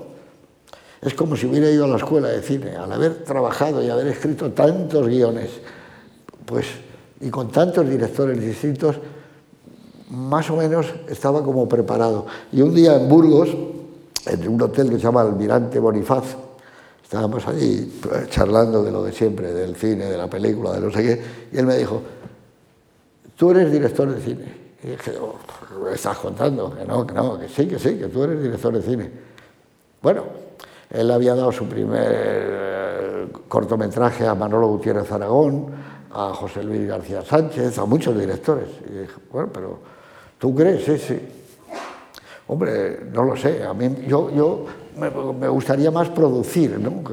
Es como si hubiera ido a la escuela de cine, al haber trabajado y haber escrito tantos guiones, pues, y con tantos directores distintos, más o menos estaba como preparado. Y un día en Burgos, en un hotel que se llama Almirante Bonifaz. Estábamos allí pues, charlando de lo de siempre, del cine, de la película, de no sé qué, y él me dijo, tú eres director de cine. Y dije, oh, ¿me estás contando? Que no, que no, que sí, que sí, que tú eres director de cine. Bueno, él había dado su primer eh, cortometraje a Manolo Gutiérrez Aragón, a José Luis García Sánchez, a muchos directores. Y dije, bueno, pero ¿tú crees? Sí, sí. Hombre, no lo sé. A mí, yo, yo me, gustaría más producir, ¿no?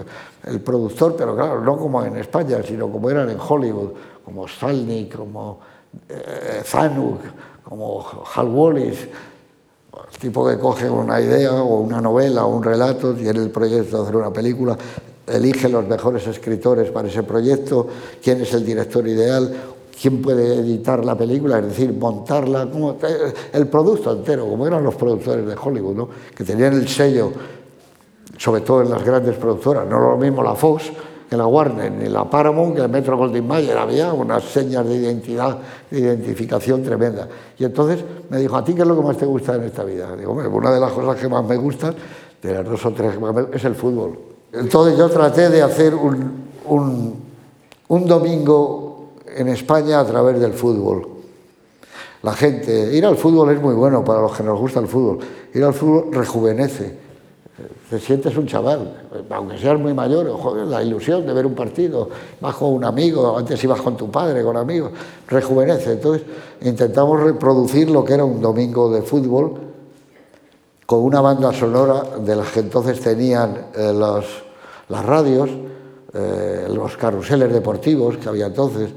el productor, pero claro, no como en España, sino como eran en Hollywood, como Stalny, como eh, Zanuck, como Hal Wallis, el tipo que coge una idea o una novela o un relato, tiene el proyecto de hacer una película, elige los mejores escritores para ese proyecto, quién es el director ideal, quién puede editar la película, es decir, montarla, como, el producto entero, como eran los productores de Hollywood, ¿no? que tenían el sello, sobre todo en las grandes productoras, no lo mismo la Fox que la Warner, ni la Paramount, que el Metro Goldwyn Mayer, había unas señas de identidad, de identificación tremenda. Y entonces me dijo, ¿a ti qué es lo que más te gusta en esta vida? Digo, una de las cosas que más me gustan, de las dos o tres que más me es el fútbol. Entonces yo traté de hacer un, un, un domingo en España a través del fútbol. La gente, ir al fútbol es muy bueno para los que nos gusta el fútbol. Ir al fútbol rejuvenece te sientes un chaval, aunque seas muy mayor, joder, la ilusión de ver un partido, vas con un amigo, antes ibas con tu padre, con amigos, rejuvenece. Entonces intentamos reproducir lo que era un domingo de fútbol con una banda sonora de las que entonces tenían eh, las radios, eh, los carruseles deportivos que había entonces,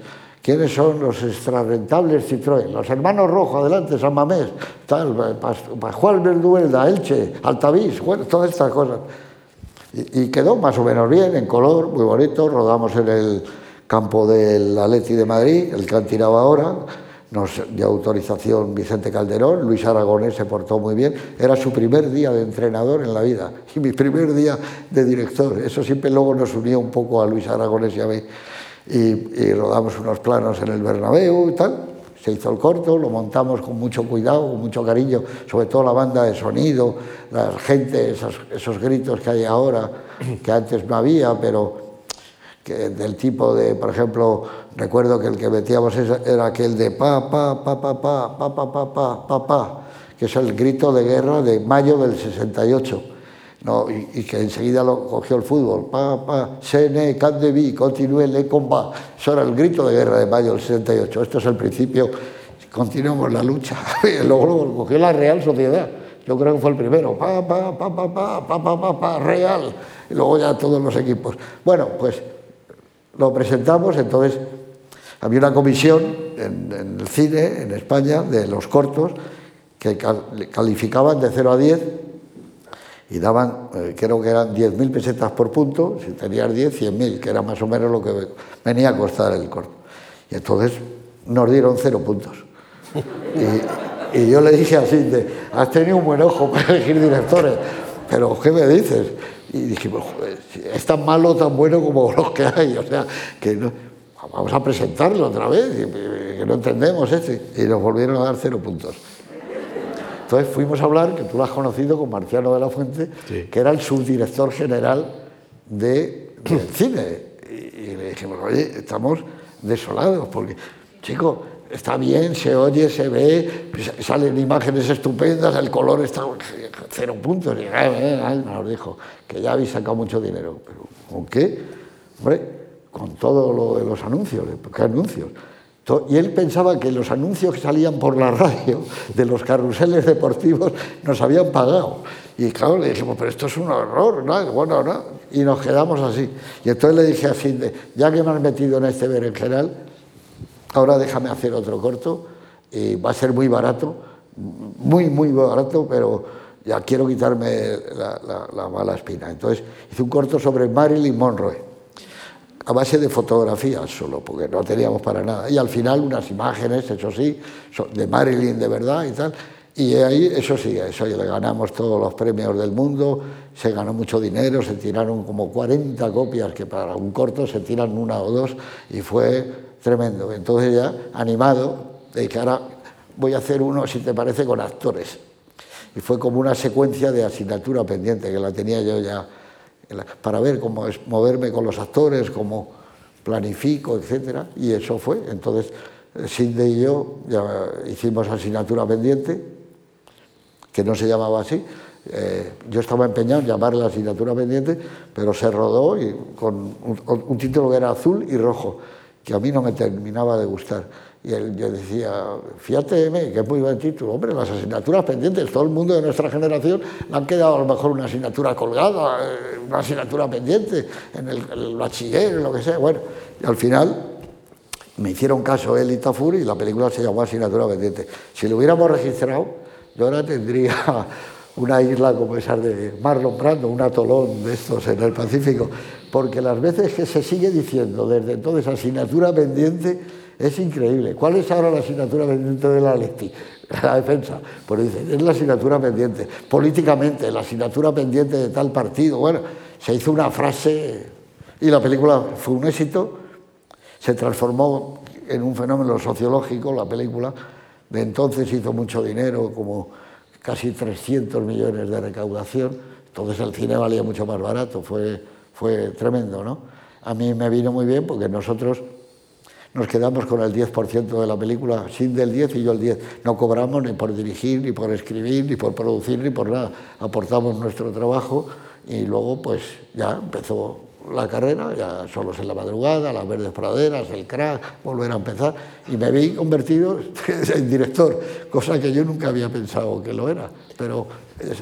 ¿Quiénes son los extrarrentables Citroën? Los hermanos Rojo, adelante, San Mamés, tal, Pascual Verduelda, Elche, Altavís, todas estas cosas. Y, quedó más o menos bien, en color, muy bonito. Rodamos en el campo del Atleti de Madrid, el que han tirado ahora. Nos dio autorización Vicente Calderón, Luis Aragonés se portó muy bien. Era su primer día de entrenador en la vida y mi primer día de director. Eso siempre luego nos unió un poco a Luis Aragonés y a mí y, rodamos unos planos en el Bernabéu y tal. Se hizo el corto, lo montamos con mucho cuidado, con mucho cariño, sobre todo la banda de sonido, la gente, esos, gritos que hay ahora, que antes no había, pero del tipo de, por ejemplo, recuerdo que el que metíamos era aquel de pa, pa, pa, pa, pa, pa, pa, pa, pa, pa, pa, que es el grito de guerra de mayo del 68 y, que enseguida lo cogió el fútbol. Pa, pa, Sene, Candevi, continúe le combat. Eso era el grito de guerra de mayo del 68. Esto es el principio. Continuamos la lucha. luego lo cogió la Real Sociedad. Yo creo que fue el primero. Pa, pa, pa, pa, pa, pa, pa, pa, pa, Real. Y luego ya todos los equipos. Bueno, pues lo presentamos. Entonces había una comisión en, en el cine, en España, de los cortos, que calificaban de 0 a 10 y daban, eh, creo que eran 10.000 pesetas por punto, si tenías 10, 100.000, que era más o menos lo que venía a costar el corto. Y entonces nos dieron cero puntos. Y, yo le dije así, has tenido un buen ojo para elegir directores, pero ¿qué me dices? Y dijimos, es tan malo tan bueno como los que hay, o sea, que vamos a presentarlo otra vez, que no entendemos este. Y nos volvieron a dar cero puntos. Entonces fuimos a hablar, que tú lo has conocido, con Marciano de la Fuente, que era el subdirector general de, del cine. Y, le dijimos, oye, estamos desolados, porque, chico, está bien, se oye, se ve, salen imágenes estupendas, el color está cero puntos. Y nos dijo que ya habéis sacado mucho dinero. ¿Pero con qué? Hombre, con todo lo de los anuncios. ¿Qué anuncios? Y él pensaba que los anuncios que salían por la radio de los carruseles deportivos nos habían pagado. Y claro, le dijimos, pero esto es un horror, ¿no? Bueno, ¿no? Y nos quedamos así. Y entonces le dije así, ya que me has metido en este berenjenal, ahora déjame hacer otro corto, y va a ser muy barato, muy, muy barato, pero ya quiero quitarme la, la mala espina. Entonces hice un corto sobre Marilyn Monroe a base de fotografías solo, porque no teníamos para nada. Y al final unas imágenes, eso sí, de Marilyn de verdad y tal. Y ahí, eso sí, eso le ganamos todos los premios del mundo, se ganó mucho dinero, se tiraron como 40 copias, que para un corto se tiran una o dos, y fue tremendo. Entonces ya, animado, que ahora voy a hacer uno, si te parece, con actores. Y fue como una secuencia de asignatura pendiente, que la tenía yo ya para ver cómo es moverme con los actores, cómo planifico, etc. Y eso fue. Entonces, Sidney y yo hicimos asignatura pendiente, que no se llamaba así. Eh, yo estaba empeñado en llamarla asignatura pendiente, pero se rodó y con un título que era azul y rojo, que a mí no me terminaba de gustar. Y él, yo decía, fíjate, que es muy buen título, hombre, las asignaturas pendientes, todo el mundo de nuestra generación le han quedado a lo mejor una asignatura colgada, eh, una asignatura pendiente en el, bachiller, lo que sea. Bueno, y al final me hicieron caso él y Tafur y la película se llamó Asignatura pendiente. Si lo hubiéramos registrado, yo ahora tendría una isla como esa de Marlon Brando, un atolón de estos en el Pacífico, porque las veces que se sigue diciendo desde entonces asignatura pendiente, es increíble. ¿Cuál es ahora la asignatura pendiente de la Leti? La defensa. Pues dice, es la asignatura pendiente. Políticamente, la asignatura pendiente de tal partido. Bueno, se hizo una frase y la película fue un éxito. Se transformó en un fenómeno sociológico la película. De entonces hizo mucho dinero, como casi 300 millones de recaudación. Entonces el cine valía mucho más barato. Fue, fue tremendo, ¿no? A mí me vino muy bien porque nosotros nos quedamos con el 10% de la película, sin del 10 y yo el 10. No cobramos ni por dirigir, ni por escribir, ni por producir, ni por nada. Aportamos nuestro trabajo y luego pues ya empezó la carrera, ya solos en la madrugada, las verdes praderas, el crack, volver a empezar, y me vi convertido en director, cosa que yo nunca había pensado que lo era, pero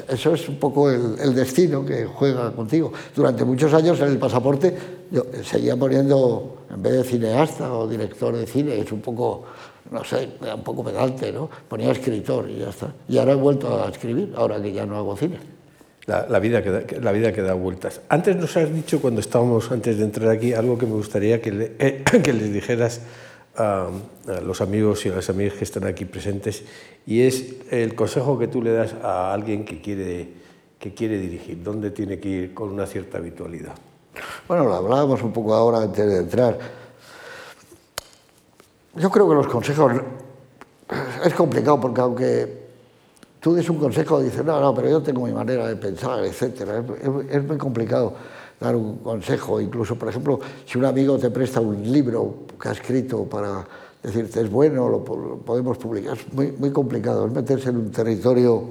eso es un poco el, destino que juega contigo. Durante muchos años en el pasaporte yo seguía poniendo, en vez de cineasta o director de cine, es un poco, no sé, un poco pedante, ¿no? Ponía escritor y ya está. Y ahora he vuelto a escribir, ahora que ya no hago cine. La, vida que da, la vida que da vueltas. Antes nos has dicho, cuando estábamos, antes de entrar aquí, algo que me gustaría que, eh, que les dijeras a, los amigos y a las amigas que están aquí presentes, y es el consejo que tú le das a alguien que quiere, que quiere dirigir, dónde tiene que ir con una cierta habitualidad. Bueno, lo hablábamos un poco ahora antes de entrar. Yo creo que los consejos es complicado porque aunque tú des un consejo dices, no, no, pero yo tengo mi manera de pensar, etc. Es, muy complicado dar un consejo. Incluso, por ejemplo, si un amigo te presta un libro que ha escrito para decirte es bueno, lo, podemos publicar, es muy, muy complicado. Es meterse en un territorio,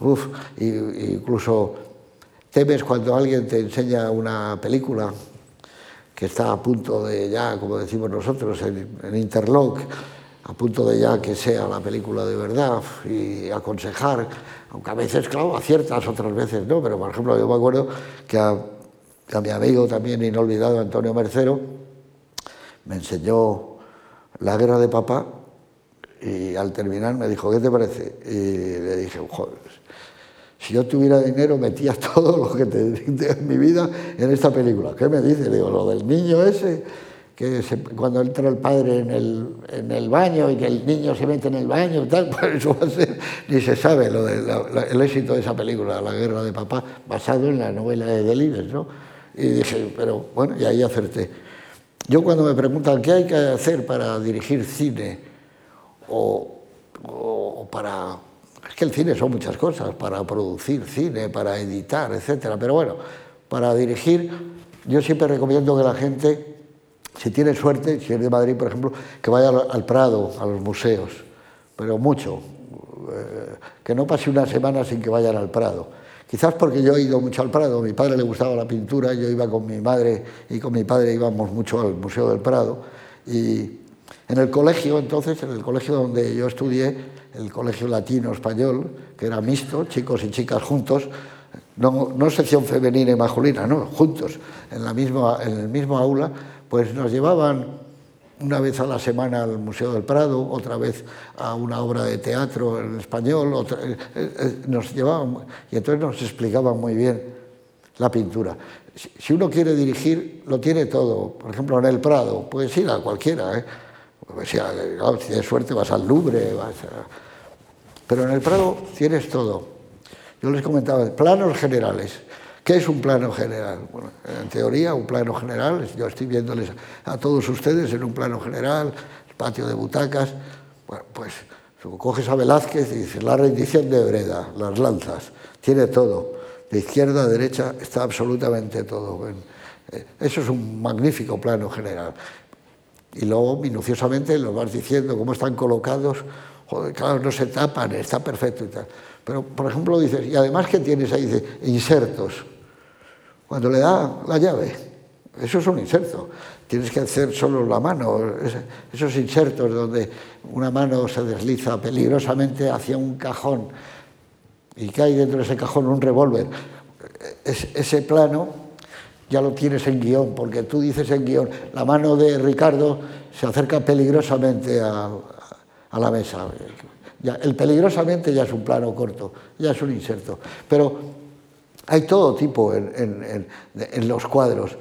uff, incluso temes cuando alguien te enseña una película que está a punto de ya, como decimos nosotros, en, interlock, a punto de ya que sea la película de verdad y aconsejar, aunque a veces, claro, aciertas, otras veces no, pero por ejemplo yo me acuerdo que a, mi amigo también inolvidado, Antonio Mercero, me enseñó La guerra de papá y al terminar me dijo, ¿qué te parece? Y le dije, joder, si yo tuviera dinero metía todo lo que te, en mi vida en esta película. ¿Qué me dice? Digo, lo del niño ese que cuando entra el padre en el, baño y que el niño se mete en el baño y tal, pues eso va a ser, ni se sabe el éxito de esa película, La guerra de papá, basado en la novela de Delibes, ¿no? Y dije, pero bueno, y ahí acerté. Yo cuando me preguntan qué hay que hacer para dirigir cine o, o para... Es que el cine son muchas cosas, para producir cine, para editar, etcétera, pero bueno, para dirigir yo siempre recomiendo que la gente si tiene suerte, si es de Madrid, por ejemplo, que vaya al Prado, a los museos, pero mucho, eh, que no pase una semana sin que vayan al Prado. Quizás porque yo he ido mucho al Prado, a mi padre le gustaba la pintura, yo iba con mi madre y con mi padre íbamos mucho al Museo del Prado. Y en el colegio, entonces, en el colegio donde yo estudié, el colegio latino español, que era mixto, chicos y chicas juntos, no, sección femenina y masculina, no, juntos, en, la misma, en el mismo aula, pues nos llevaban una vez a la semana al Museo del Prado, otra vez a una obra de teatro en español, eh, eh, nos llevaban y entonces nos explicaban muy bien la pintura. Si uno quiere dirigir, lo tiene todo. Por ejemplo, en el Prado, puedes ir a cualquiera. ¿eh? Pues si, tienes suerte vas al Louvre, vas pero en el Prado tienes todo. Yo les comentaba, planos generales. ¿Qué es un plano general? Bueno, en teoría, un plano general, yo estoy viéndoles a todos ustedes en un plano general, el patio de butacas, bueno, pues coges a Velázquez y dices la rendición de Breda, las lanzas, tiene todo. de izquierda a derecha está absolutamente todo. Eh, eso es un magnífico plano general. Y luego minuciosamente lo vas diciendo, cómo están colocados, claro, no se tapan, está perfecto y tal. Pero, por ejemplo, dices, y además que tienes ahí, insertos. Cuando le da la llave, eso es un inserto. Tienes que hacer solo la mano, esos insertos donde una mano se desliza peligrosamente hacia un cajón y cae dentro de ese cajón un revólver. ese plano ya lo tienes en guion, porque tú dices en guion, la mano de Ricardo se acerca peligrosamente a, la mesa. Ya, el peligrosamente ya es un plano corto, ya es un inserto. Pero hay todo tipo en, los cuadros,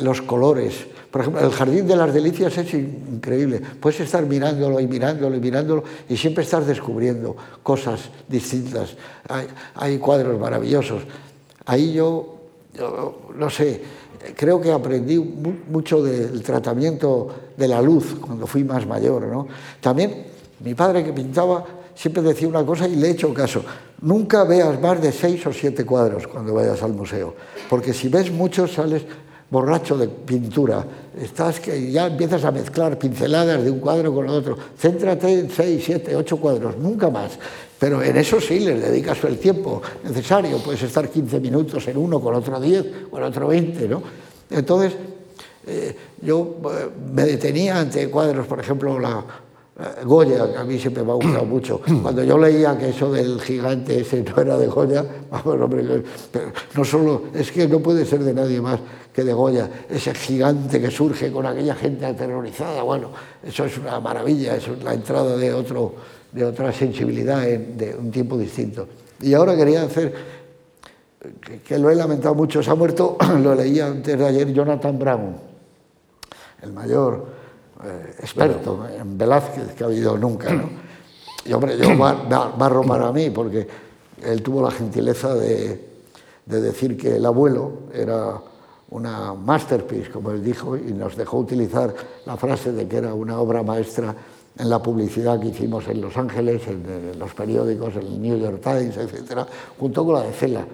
los colores. Por ejemplo, el Jardín de las Delicias es increíble. Puedes estar mirándolo y mirándolo y mirándolo y siempre estás descubriendo cosas distintas. Hay, hay cuadros maravillosos. Ahí yo no sé, creo que aprendí mucho del tratamiento de la luz cuando fui más mayor. ¿no? También mi padre que pintaba siempre decía una cosa y le he hecho caso. Nunca veas más de seis o siete cuadros cuando vayas al museo, porque si ves muchos sales borracho de pintura. Estás que ya empiezas a mezclar pinceladas de un cuadro con otro. Céntrate en seis, siete, ocho cuadros, nunca más. Pero en eso sí les dedicas el tiempo necesario. Puedes estar 15 minutos en uno, con otro 10, con otro 20, ¿no? Entonces, eh, yo eh, me detenía ante cuadros, por ejemplo, la, Goya, que a mí siempre me ha gustado mucho. Cuando yo leía que eso del gigante ese no era de Goya, vamos, hombre, no solo, es que no puede ser de nadie más que de Goya, ese gigante que surge con aquella gente aterrorizada, bueno, eso es una maravilla, eso es la entrada de otro, de otra sensibilidad de un tiempo distinto. Y ahora quería hacer, que, lo he lamentado mucho, se ha muerto, lo leía antes de ayer, Jonathan Brown, el mayor eh, experto en Velázquez que ha habido nunca. Y hombre, yo barro para mí, porque él tuvo la gentileza de, de decir que el abuelo era una masterpiece, como él dijo, y nos dejó utilizar la frase de que era una obra maestra en la publicidad que hicimos en Los Ángeles, en, los periódicos, en el New York Times, etc., junto con la de Cela.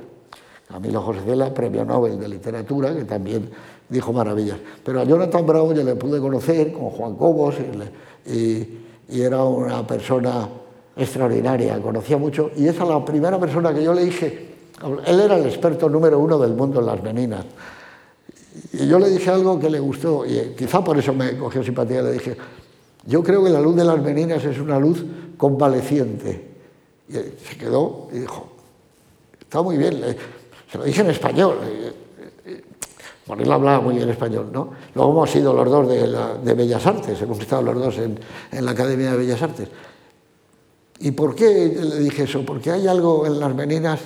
Camilo José Cela, premio Nobel de Literatura, que también dijo maravillas. Pero a Jonathan Brown ya le pude conocer con Juan Cobos y, era una persona extraordinaria, conocía mucho, y esa es la primera persona que yo le dije, él era el experto número uno del mundo en las meninas. Y yo le dije algo que le gustó, y quizá por eso me cogió simpatía, le dije, yo creo que la luz de las meninas es una luz convaleciente. Y se quedó y dijo, está muy bien, se lo dije en español. Bueno, él hablaba muy bien español, ¿no? Luego hemos sido los dos de, Bellas Artes, hemos estado los dos en, en, la Academia de Bellas Artes. ¿Y por qué le dije eso? Porque hay algo en las meninas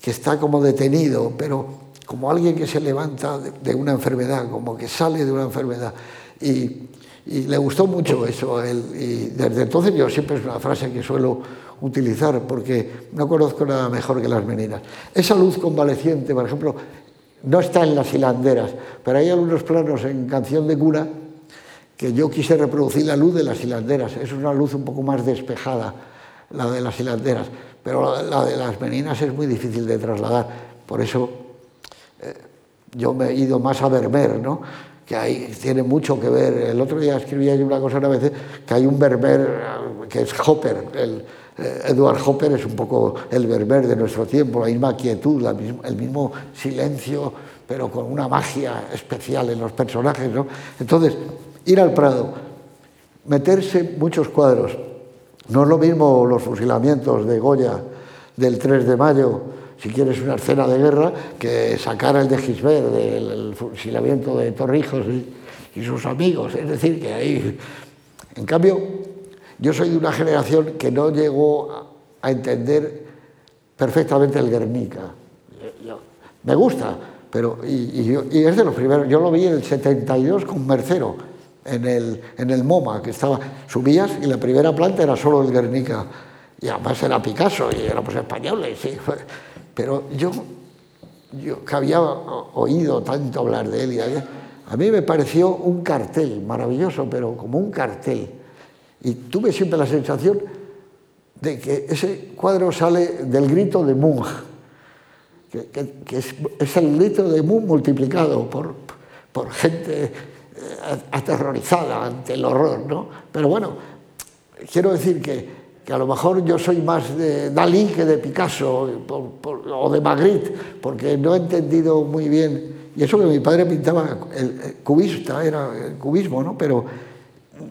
que está como detenido, pero como alguien que se levanta de, una enfermedad, como que sale de una enfermedad. Y y le gustó mucho eso a él. Y desde entonces yo siempre es una frase que suelo utilizar porque no conozco nada mejor que las meninas. Esa luz convaleciente, por ejemplo, no está en las hilanderas, pero hay algunos planos en Canción de Cura que yo quise reproducir la luz de las hilanderas. Es una luz un poco más despejada, la de las hilanderas, pero la de las meninas es muy difícil de trasladar. Por eso eh, yo me he ido más a Vermeer, ¿no? Que hay, tiene mucho que ver. El otro día escribía yo una cosa una vez, que hay un berber que es Hopper. El, eh, Edward Hopper es un poco el berber de nuestro tiempo, la misma quietud, el mismo silencio, pero con una magia especial en los personajes. ¿no? Entonces, ir al Prado, meterse muchos cuadros. No es lo mismo los fusilamientos de Goya del 3 de mayo si quieres una escena de guerra, que sacar el de Gisbert del fusilamiento de Torrijos y, sus amigos. Es decir, que ahí... En cambio, yo soy de una generación que no llegó a entender perfectamente el Guernica. Me gusta, pero y, es de los primeros. Yo lo vi en el 72 con Mercero, en el, en el MoMA, que estaba, subías y la primera planta era solo el Guernica. Y además era Picasso y éramos españoles. Sí. Pero yo, yo que había oído tanto hablar de él, y a mí me pareció un cartel maravilloso, pero como un cartel. Y tuve siempre la sensación de que ese cuadro sale del grito de Munch. que, es, el litro de Mu multiplicado por, por gente eh, aterrorizada ante el horror, ¿no? Pero bueno, quiero decir que, que a lo mejor yo soy más de Dalí que de Picasso o de Magritte, porque no he entendido muy bien, y eso que mi padre pintaba cubista, era cubismo, ¿no? pero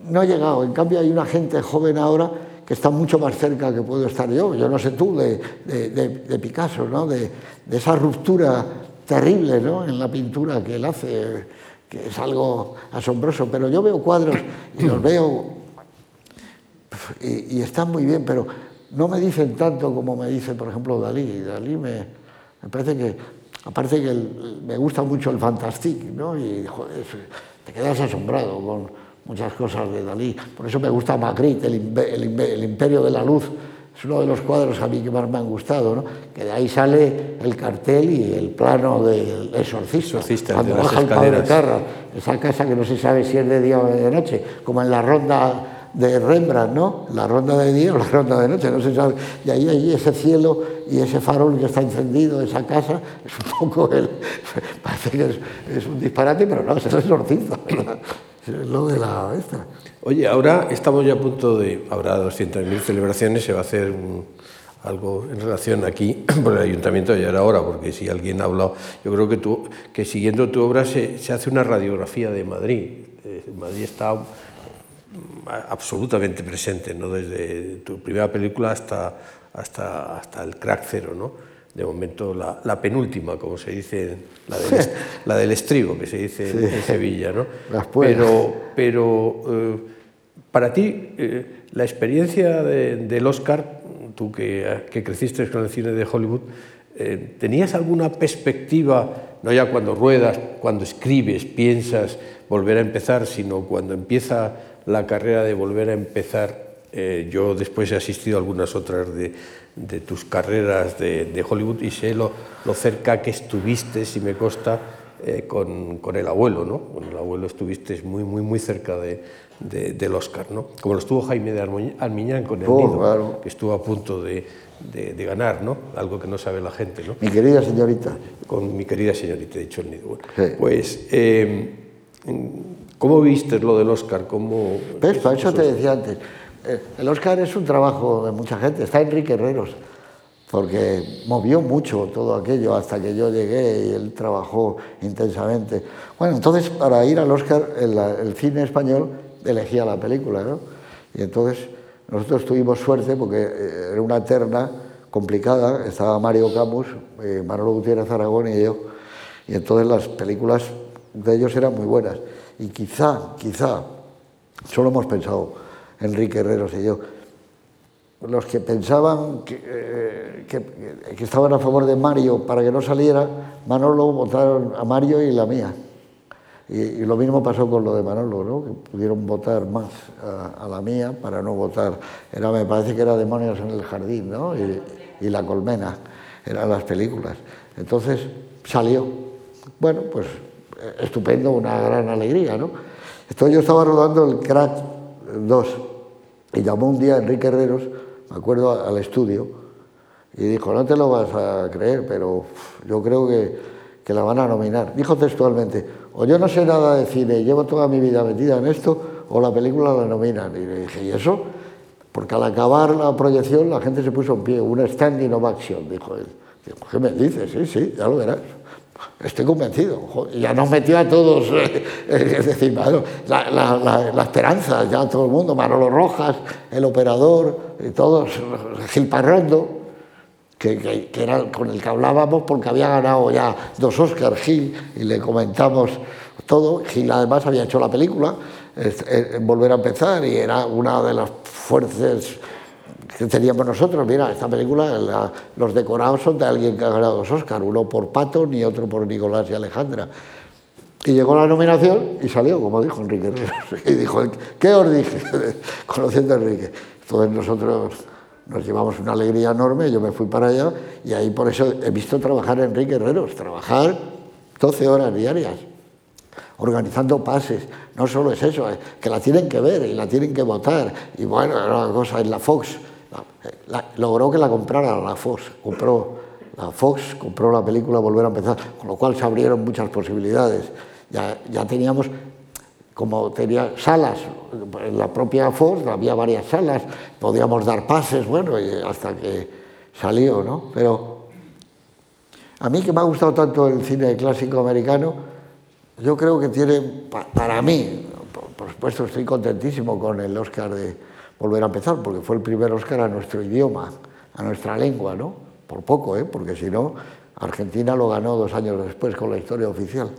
no ha llegado. En cambio hay una gente joven ahora que está mucho más cerca que puedo estar yo, yo no sé tú, de, de, Picasso, ¿no? de, esa ruptura terrible ¿no? en la pintura que él hace, que es algo asombroso. Pero yo veo cuadros y los veo y, están muy bien, pero no me dicen tanto como me dice, por ejemplo, Dalí. Dalí me, me parece que, aparte que me gusta mucho el fantastique, ¿no? y te quedas asombrado con muchas cosas de Dalí. Por eso me gusta Magritte, el, el, Imperio de la Luz. Es uno de los cuadros a mí que más me han gustado, ¿no? que de ahí sale el cartel y el plano del exorcista. exorcista cuando baja el padre Terra, esa casa que no se sabe si es de día o de noche, como en la ronda de Rembrandt, ¿no? La ronda de día o la ronda de noche, no se sabe. Y ahí, ahí ese cielo y ese farol que está encendido, esa casa, es un poco el. Parece que es, un disparate, pero no, es el exorcista, Es lo de la. Esta. Oye, ahora estamos ya a punto de. Habrá 200.000 celebraciones, se va a hacer algo en relación aquí por el ayuntamiento ya era hora, porque si alguien ha hablado, yo creo que, tú, que siguiendo tu obra se, se hace una radiografía de Madrid. Eh, Madrid está absolutamente presente, ¿no? desde tu primera película hasta, hasta, hasta el crack cero, ¿no? de momento la, la penúltima, como se dice, la del, la del estribo, que se dice en Sevilla. ¿no? pero pero eh, para ti, eh, la experiencia del Oscar, tú que, que, creciste con el cine de Hollywood, eh, ¿tenías alguna perspectiva, no ya cuando ruedas, cuando escribes, piensas volver a empezar, sino cuando empieza la carrera de volver a empezar. Eh, yo después he asistido a algunas otras de, tus carreras de, Hollywood y sé lo, cerca que estuviste, si me consta, eh, con, el abuelo, ¿no? Con el abuelo estuviste muy, muy, muy cerca del Oscar, ¿no? Como lo estuvo Jaime de Armiñán con el oh, que estuvo a punto de, ganar, ¿no? Algo que no sabe la gente, ¿no? Mi querida señorita. Con mi querida señorita, he dicho el nido. Pues... Eh, ¿Cómo viste lo del Oscar? ¿Cómo, ¿Ves? Para eso te decía antes. Eh, el Oscar es un trabajo de mucha gente. Está Enrique Herreros, porque movió mucho todo aquello hasta que yo llegué y él trabajó intensamente. Bueno, entonces para ir al Oscar, el, cine español elegía la película, ¿no? Y entonces nosotros tuvimos suerte porque eh, era una terna complicada. Estaba Mario Camus, eh, Manolo Gutiérrez Aragón y yo. Y entonces las películas de ellos eran muy buenas. Y quizá, quizá, solo hemos pensado, Enrique Herreros y yo, los que pensaban eh, que, que, estaban a favor de Mario para que no saliera, Manolo votaron a Mario y la mía. Y, lo mismo pasó con lo de Manolo, ¿no? que pudieron votar más a, la mía para no votar. Era, me parece que era Demonios en el Jardín ¿no? y, y La Colmena, eran las películas. Entonces salió. Bueno, pues estupendo, una gran alegría, ¿no? Entonces yo estaba rodando el Crack 2 y llamó un día Enrique Herreros, me acuerdo, al estudio y dijo, no te lo vas a creer, pero yo creo que, que la van a nominar. Dijo textualmente, o yo no sé nada de cine, llevo toda mi vida metida en esto, o la película la nominan. Y le dije, ¿y eso? Porque al acabar la proyección la gente se puso en pie, una standing ovation, dijo él. Dijo, ¿qué me dices? Sí, sí, ya lo verás. Estoy convencido. Ya nos metió a todos, eh, eh, es decir, la, esperanza, ya todo el mundo, Manolo Rojas, el operador, y todos, Gil Parrondo, que, era con el que hablábamos porque había ganado ya dos Oscars Gil y le comentamos todo. Gil además había hecho la película, Volver a empezar, y era una de las fuerzas que teníamos nosotros. Mira, esta película, los decorados son de alguien que ha ganado dos Oscar, uno por Pato y otro por Nicolás y Alejandra. Y llegó la nominación y salió, como dijo Enrique Y dijo, ¿qué os dije? Conociendo a Enrique. Entonces nosotros nos llevamos una alegría enorme, yo me fui para allá y ahí por eso he visto trabajar a Enrique Herreros, trabajar 12 horas diarias, organizando pases. No solo es eso, que la tienen que ver y la tienen que votar. Y bueno, era una cosa en la Fox logró que la comprara la FOS, compró la Fox compró la película Volver a empezar, con lo cual se abrieron muchas posibilidades. Ya, ya teníamos, como tenía salas, en la propia Fox había varias salas, podíamos dar pases, bueno, hasta que salió, ¿no? Pero a mí que me ha gustado tanto el cine clásico americano, yo creo que tiene, para mí, por supuesto estoy contentísimo con el Oscar de Volver a empezar, porque fue el primer Oscar a nuestro idioma, a nuestra lengua, ¿no? Por poco, ¿eh? Porque si no, Argentina lo ganó dos años después con la historia oficial.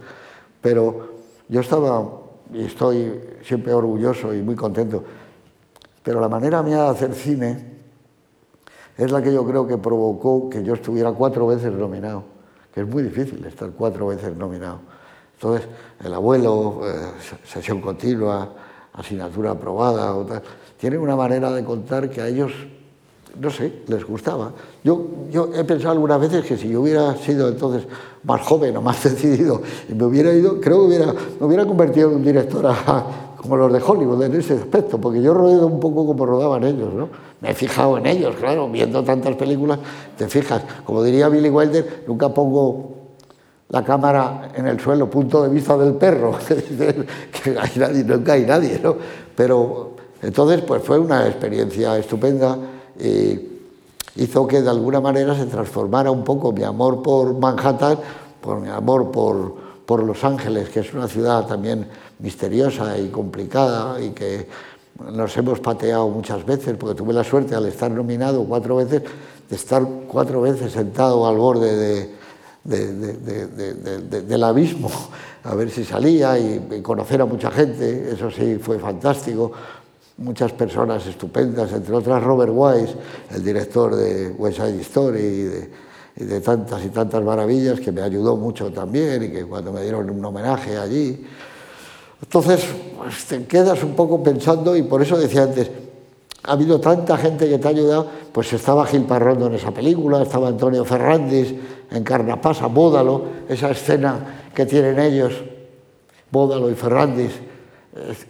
Pero yo estaba y estoy siempre orgulloso y muy contento. Pero la manera mía de hacer cine es la que yo creo que provocó que yo estuviera cuatro veces nominado que es muy difícil estar cuatro veces nominado. Entonces, el abuelo, eh, sesión continua, asignatura aprobada, o tal, tienen una manera de contar que a ellos, no sé, les gustaba. Yo, yo he pensado algunas veces que si yo hubiera sido entonces más joven o más decidido y me hubiera ido, creo que hubiera, me hubiera convertido en un director a, como los de Hollywood en ese aspecto, porque yo rodeo un poco como rodaban ellos, ¿no? Me he fijado en ellos, claro, viendo tantas películas, te fijas. Como diría Billy Wilder, nunca pongo la cámara en el suelo, punto de vista del perro, que hay nadie, nunca hay nadie, ¿no? Pero entonces, pues fue una experiencia estupenda y hizo que de alguna manera se transformara un poco mi amor por Manhattan, por mi amor por, por Los Ángeles, que es una ciudad también misteriosa y complicada y que nos hemos pateado muchas veces, porque tuve la suerte al estar nominado cuatro veces, de estar cuatro veces sentado al borde del abismo, a ver si salía y, conocer a mucha gente, eso sí fue fantástico, muchas personas estupendas, entre otras Robert Wise, el director de West Side Story y de tantas y tantas maravillas, que me ayudó mucho también y que cuando me dieron un homenaje allí, entonces, pues, te quedas un poco pensando y por eso decía antes, ha habido tanta gente que te ha ayudado, pues estaba Gil Parrondo en esa película, estaba Antonio Ferrandis en Carnapasa, Bódalo, esa escena que tienen ellos, Bódalo y Ferrandis,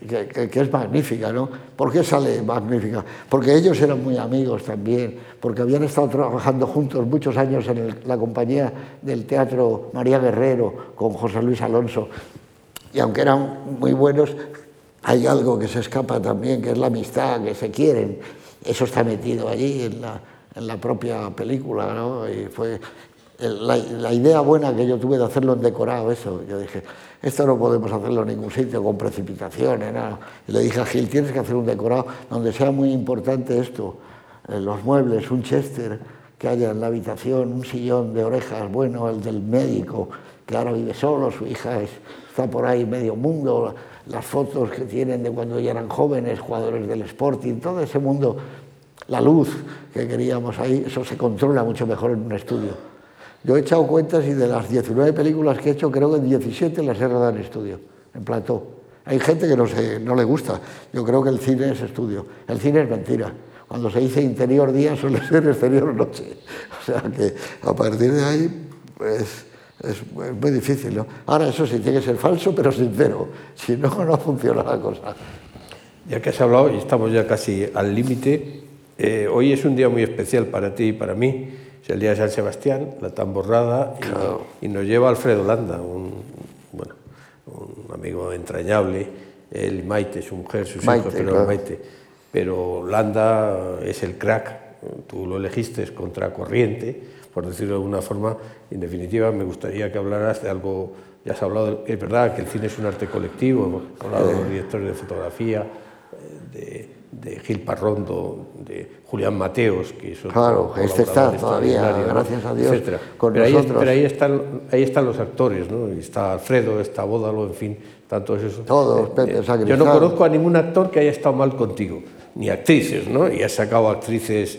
que, que, es magnífica, ¿no? ¿Por qué sale magnífica? Porque ellos eran muy amigos también, porque habían estado trabajando juntos muchos años en la compañía del Teatro María Guerrero con José Luis Alonso y aunque eran muy buenos, hay algo que se escapa también, que es la amistad, que se quieren. Eso está metido allí en la, en la propia película, ¿no? Y fue la, la, idea buena que yo tuve de hacerlo en decorado, eso. Yo dije, esto no podemos hacerlo en ningún sitio con precipitaciones, nada. Y le dije a Gil, tienes que hacer un decorado donde sea muy importante esto, eh, los muebles, un chester que haya en la habitación, un sillón de orejas, bueno, el del médico, que ahora vive solo, su hija es está por ahí medio mundo, las fotos que tienen de cuando ya eran jóvenes, jugadores del Sporting, todo ese mundo, la luz que queríamos ahí, eso se controla mucho mejor en un estudio. Yo he echado cuentas y de las 19 películas que he hecho, creo que 17 las he rodado en estudio, en plató. Hay gente que no, le gusta. Yo creo que el cine es estudio. El cine es mentira. Cuando se dice interior día suele ser exterior noche. O sea que a partir de ahí, pues es muy difícil. Ahora, eso sí, tiene que ser falso, pero sincero. Si no, no funciona la cosa. Ya que has hablado, y estamos ya casi al límite, eh, hoy es un día muy especial para ti y para mí. Es el día de San Sebastián, la tamborrada, y, nos lleva Alfredo Landa, un, bueno, un amigo entrañable. Él y Maite, su mujer, sus hijos, pero Maite. Pero Landa es el crack, tú lo elegiste contra corriente por decirlo de alguna forma. En definitiva, me gustaría que hablaras de algo, ya has hablado, es verdad que el cine es un arte colectivo, hemos hablado de los directores de fotografía, de, Gil Parrondo, de Julián Mateos, que es Claro, este está todavía, gracias a Dios, con pero nosotros. Ahí, pero ahí están, ahí están los actores, ¿no? está Alfredo, está Bódalo, en fin, tantos esos. Todos, Pepe, eh, Yo no conozco a ningún actor que haya estado mal contigo, ni actrices, ¿no? Y has sacado actrices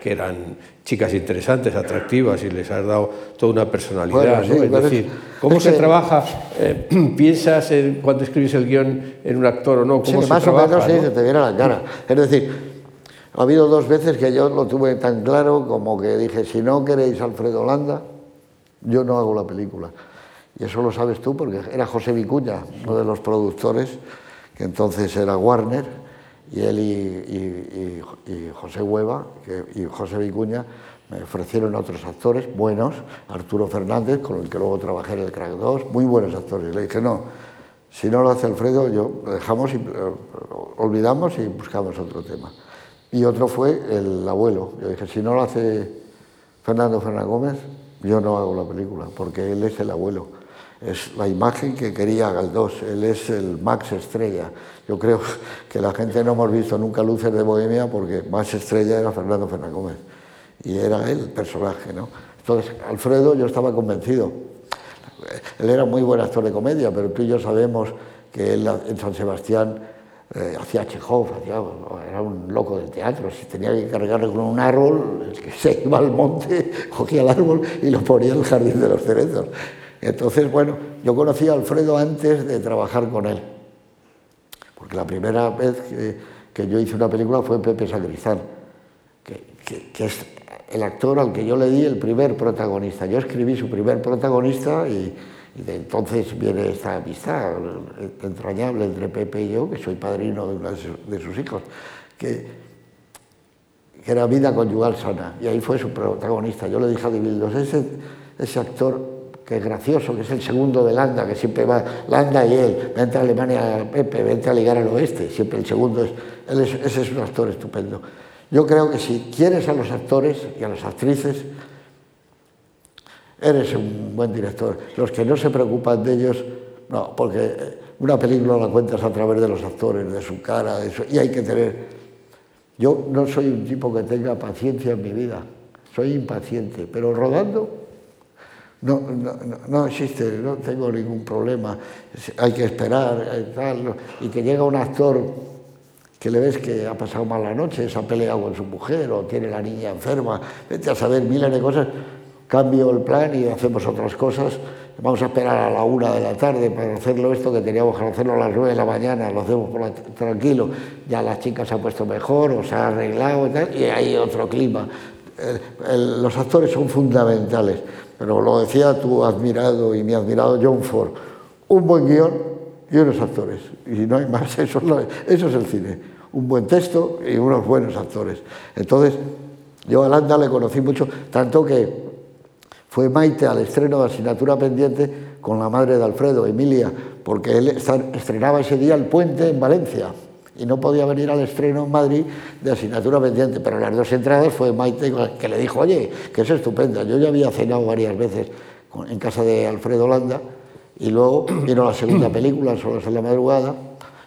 que eran chicas interesantes, atractivas y les has dado toda una personalidad. ¿no? Es decir, ¿cómo se trabaja? Eh, ¿Piensas en, cuando escribes el guion en un actor o no? ¿Cómo sí, más o menos sí, se te viene a la cara. Es decir, ha habido dos veces que yo lo tuve tan claro como que dije, si no queréis Alfredo Landa, yo no hago la película. Y eso lo sabes tú porque era José Vicuña, uno de los productores, que entonces era Warner, y él y, José Hueva y José Vicuña Me ofrecieron otros actores buenos, Arturo Fernández, con el que luego trabajé en el Crack 2, muy buenos actores. Le dije, no, si no lo hace Alfredo, yo lo dejamos y olvidamos y buscamos otro tema. Y otro fue el abuelo. Yo dije, si no lo hace Fernando Fernández Gómez, yo no hago la película, porque él es el abuelo. Es la imagen que quería Galdós, él es el Max Estrella. Yo creo que la gente no hemos visto nunca Luces de Bohemia porque Max Estrella era Fernando Fernández y era él el personaje. ¿no? Entonces, Alfredo, yo estaba convencido. Él era muy buen actor de comedia, pero tú y yo sabemos que él en San Sebastián eh, hacía Chekhov, era un loco del teatro. Si tenía que cargarle con un árbol, es que se iba al monte, cogía el árbol y lo ponía en el jardín de los cerezos. Entonces, bueno, yo conocí a Alfredo antes de trabajar con él, porque la primera vez que, yo hice una película fue Pepe Sacristán, que, que es el actor al que yo le di el primer protagonista. Yo escribí su primer protagonista y, de entonces viene esta amistad entrañable entre Pepe y yo, que soy padrino de, una de sus hijos, que, que, era Vida Conyugal Sana, y ahí fue su protagonista. Yo le dije a Divildos, ese, ese actor que es gracioso, que es el segundo de Landa, que siempre va, Landa y él, vente a Alemania, Pepe, vente a ligar al oeste, siempre el segundo es, ese es un actor estupendo. Yo creo que si quieres a los actores y a las actrices, eres un buen director. Los que no se preocupan de ellos, no, porque una película la cuentas a través de los actores, de su cara, y hay que tener... Yo no soy un tipo que tenga paciencia en mi vida, soy impaciente, pero rodando no, no, existe, no tengo ningún problema, hay que esperar tal, y que llega un actor que le ves que ha pasado mal la noche, se ha peleado con su mujer o tiene la niña enferma, vete a saber miles de cosas, cambio el plan y hacemos otras cosas. Vamos a esperar a la una de la tarde para hacerlo esto que teníamos que hacerlo a las nueve de la mañana, lo hacemos por tranquilo, ya la chica se ha puesto mejor o se ha arreglado y, tal, y hay otro clima. los actores son fundamentales, pero lo decía tu admirado y mi admirado John Ford, un buen guion y unos actores, y no hay más, eso eso es el cine. Un buen texto y unos buenos actores. Entonces, yo a Landa le conocí mucho, tanto que fue Maite al estreno de Asignatura Pendiente con la madre de Alfredo, Emilia, porque él estrenaba ese día el puente en Valencia y no podía venir al estreno en Madrid de Asignatura Pendiente, pero las dos entradas fue Maite que le dijo, oye, que es estupenda. Yo ya había cenado varias veces en casa de Alfredo Landa y luego vino la segunda película, Solos en la madrugada,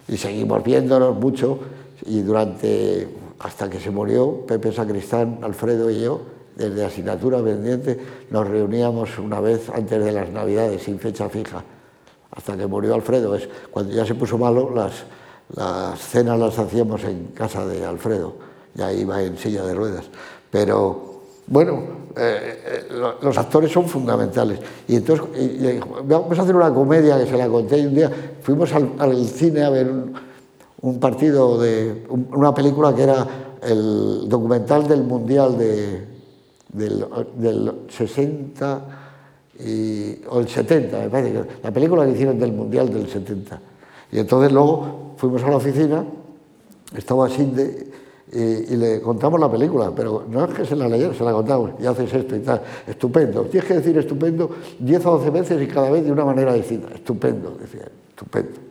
y seguimos viéndonos mucho y durante, hasta que se murió, Pepe Sacristán, Alfredo y yo, desde asignatura pendiente, nos reuníamos una vez antes de las Navidades, sin fecha fija, hasta que murió Alfredo. Es, cuando ya se puso malo, las, las cenas las hacíamos en casa de Alfredo, ya iba en silla de ruedas. Pero bueno, eh, eh, los actores son fundamentales. Y entonces vamos a hacer una comedia que se la conté un día. Fuimos al, cine a ver un, partido de una película que era el documental del Mundial de, del, 60 y, o el 70, me parece que la película que hicieron del Mundial del 70. Y entonces luego fuimos a la oficina, estaba Sinde y, y, le contamos la película, pero no es que se la leyera, se la contamos y haces esto y tal. Estupendo. Tienes que decir estupendo 10 o 12 veces y cada vez de una manera distinta. Estupendo, decía, estupendo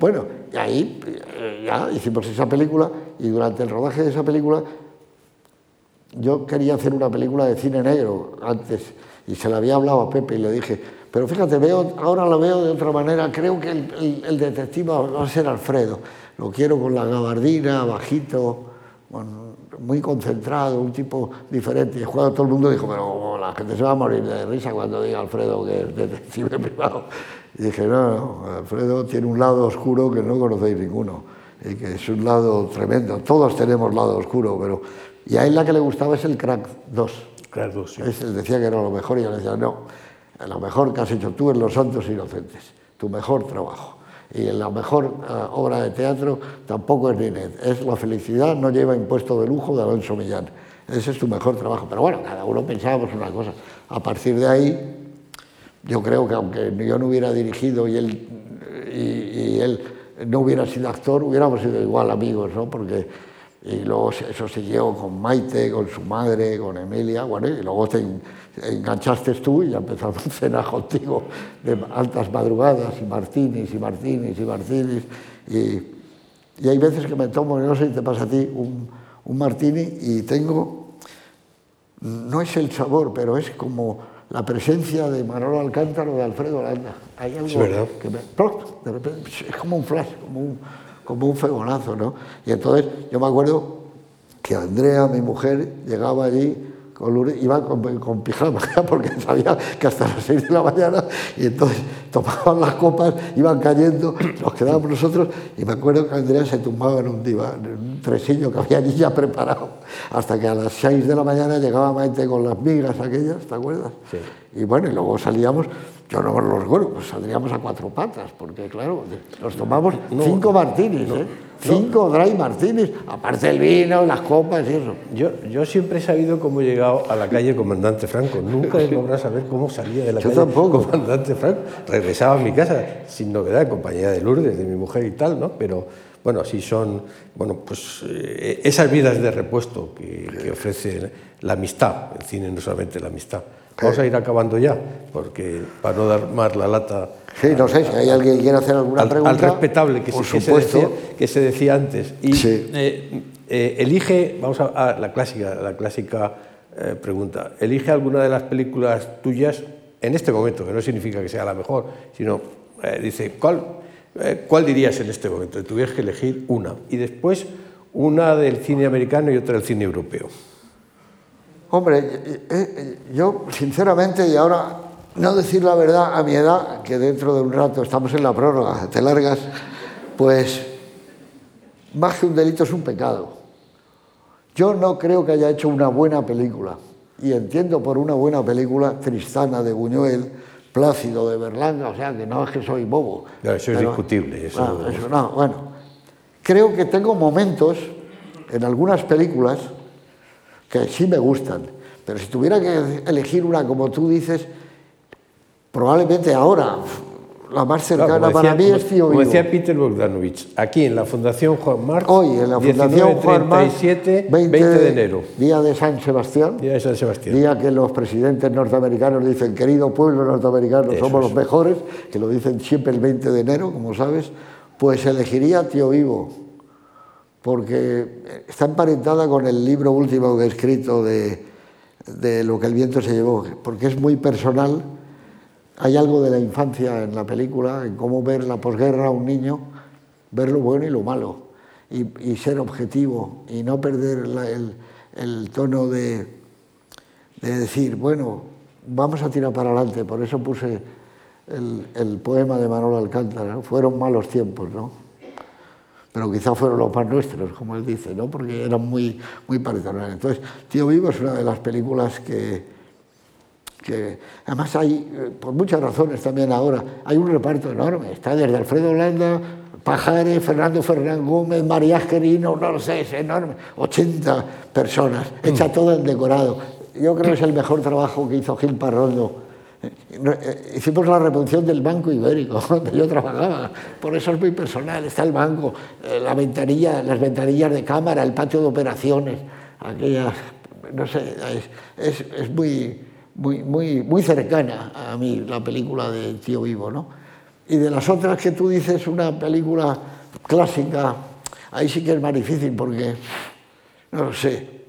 bueno, y ahí eh, ya hicimos esa película y durante el rodaje de esa película yo quería hacer una película de cine negro antes y se la había hablado a Pepe y le dije, pero fíjate, veo, ahora lo veo de otra manera, creo que el, detective va a ser Alfredo, lo quiero con la gabardina, bajito, muy concentrado, un tipo diferente. Y cuando todo el mundo dijo, pero la gente se va a morir de risa cuando diga Alfredo que es detective privado. Y dije, no, no, Alfredo tiene un lado oscuro que no conocéis ninguno, y que es un lado tremendo. Todos tenemos lado oscuro, pero... Y a él la que le gustaba es el Crack 2. Crack 2, sí. Él decía que era lo mejor y yo le decía, no, lo mejor que has hecho tú es Los Santos Inocentes, tu mejor trabajo. Y en la mejor eh, obra de teatro tampoco es Ninet, es La felicidad no lleva impuesto de lujo de Alonso Millán. Ese es tu mejor trabajo. Pero bueno, cada uno pensábamos una cosa. A partir de ahí yo creo que aunque yo no hubiera dirigido y él, y, él no hubiera sido actor, hubiéramos sido igual amigos, ¿no? porque y luego eso siguió con Maite, con su madre, con Emilia, bueno, y luego te enganchaste tú y ya empezamos a cenar contigo de altas madrugadas y martinis y martinis y martinis y, y hay veces que me tomo, no sé si te pasa a ti, un, un martini y tengo, no es el sabor, pero es como la presencia de Manolo Alcántara o de Alfredo Landa. Hay algo que me, de repente, es como un flash, como un, como un febonazo, ¿no? Y entonces yo me acuerdo que Andrea, mi mujer, llegaba allí con Lourdes, iba con, con, pijama, porque sabía que hasta las seis de la mañana, y entonces tomaban las copas, iban cayendo, nos quedábamos nosotros, y me acuerdo que Andrea se tumbaba en un diván, en un tresillo que había allí ya preparado, hasta que a las seis de la mañana llegaba Maite con las migas aquellas, ¿te acuerdas? Sí. Y bueno, y luego salíamos, yo no me lo recuerdo, pues saldríamos a cuatro patas, porque claro, nos tomamos cinco martinis, ¿eh? Cinco dry martinis, aparte el vino, las copas y eso. Yo, yo siempre he sabido cómo he llegado a la calle Comandante Franco. Nunca he logrado saber cómo salía de la calle Comandante Franco. Regresaba a mi casa sin novedad, en compañía de Lourdes, de mi mujer y tal, ¿no? Pero bueno, así son, bueno, pues eh, esas vidas de repuesto que, que ofrece la amistad. El cine no solamente la amistad. Vamos a ir acabando ya, porque para no dar más la lata. Sí, no sé, si hay alguien que quiere hacer alguna al, pregunta. Al respetable, que, se, que, decía, que se decía antes. Y eh, eh, elige, vamos a, la clásica, la clásica eh, pregunta, elige alguna de las películas tuyas en este momento, que no significa que sea la mejor, sino dice, ¿cuál, ¿cuál dirías en este momento? Tuvieras que elegir una. Y después una del cine americano y otra del cine europeo. Hombre, eh, eh, yo sinceramente, y ahora no decir la verdad a mi edad, que dentro de un rato estamos en la prórroga, te largas, pues más que un delito es un pecado. Yo no creo que haya hecho una buena película, y entiendo por una buena película Tristana de Buñuel, Plácido de Berlanga, o sea que no es que soy bobo. eso es discutible. Eso... No, eso no, bueno, creo que tengo momentos en algunas películas que sí me gustan, pero si tuviera que elegir una como tú dices, probablemente ahora la más cercana para mí es Tío Como decía Peter Bogdanovich, aquí en la Fundación Juan Marc, hoy en la Fundación Juan Marc, 20, 20 de enero. Día de San Sebastián. Día de San Sebastián. Día que los presidentes norteamericanos dicen, querido pueblo norteamericano, somos los mejores, que lo dicen siempre el 20 de enero, como sabes, pues elegiría Tío Vivo porque está emparentada con el libro último que he escrito de, Lo que el viento se llevó, porque es muy personal. Hay algo de la infancia en la película, en cómo ver la posguerra a un niño, ver lo bueno y lo malo, y, ser objetivo, y no perder el, tono de, decir, bueno, vamos a tirar para adelante. Por eso puse el, poema de Manuel Alcántara, fueron malos tiempos, ¿no? Pero quizá fueron los más nuestros, como él dice, ¿no? porque eran muy, muy parecidos. Entonces, Tío Vivo es una de las películas que, que, además hay, eh, por muchas razones también ahora, hay un reparto enorme, está desde Alfredo Holanda, Pajares, Fernando Fernán Gómez, María Gerino, no lo sé, es enorme, 80 personas, hecha todo en decorado. Yo creo que es el mejor trabajo que hizo Gil Parrondo hicimos la reposición del Banco Ibérico, donde yo trabajaba, por eso es muy personal, está el banco, eh, las ventanillas de cámara, el patio de operaciones, aquellas, no sé, es, es, muy, muy, muy, muy cercana a mí la película de Tío Vivo, ¿no? Y de las otras que tú dices, una película clásica, ahí sí que es más difícil porque, no sé,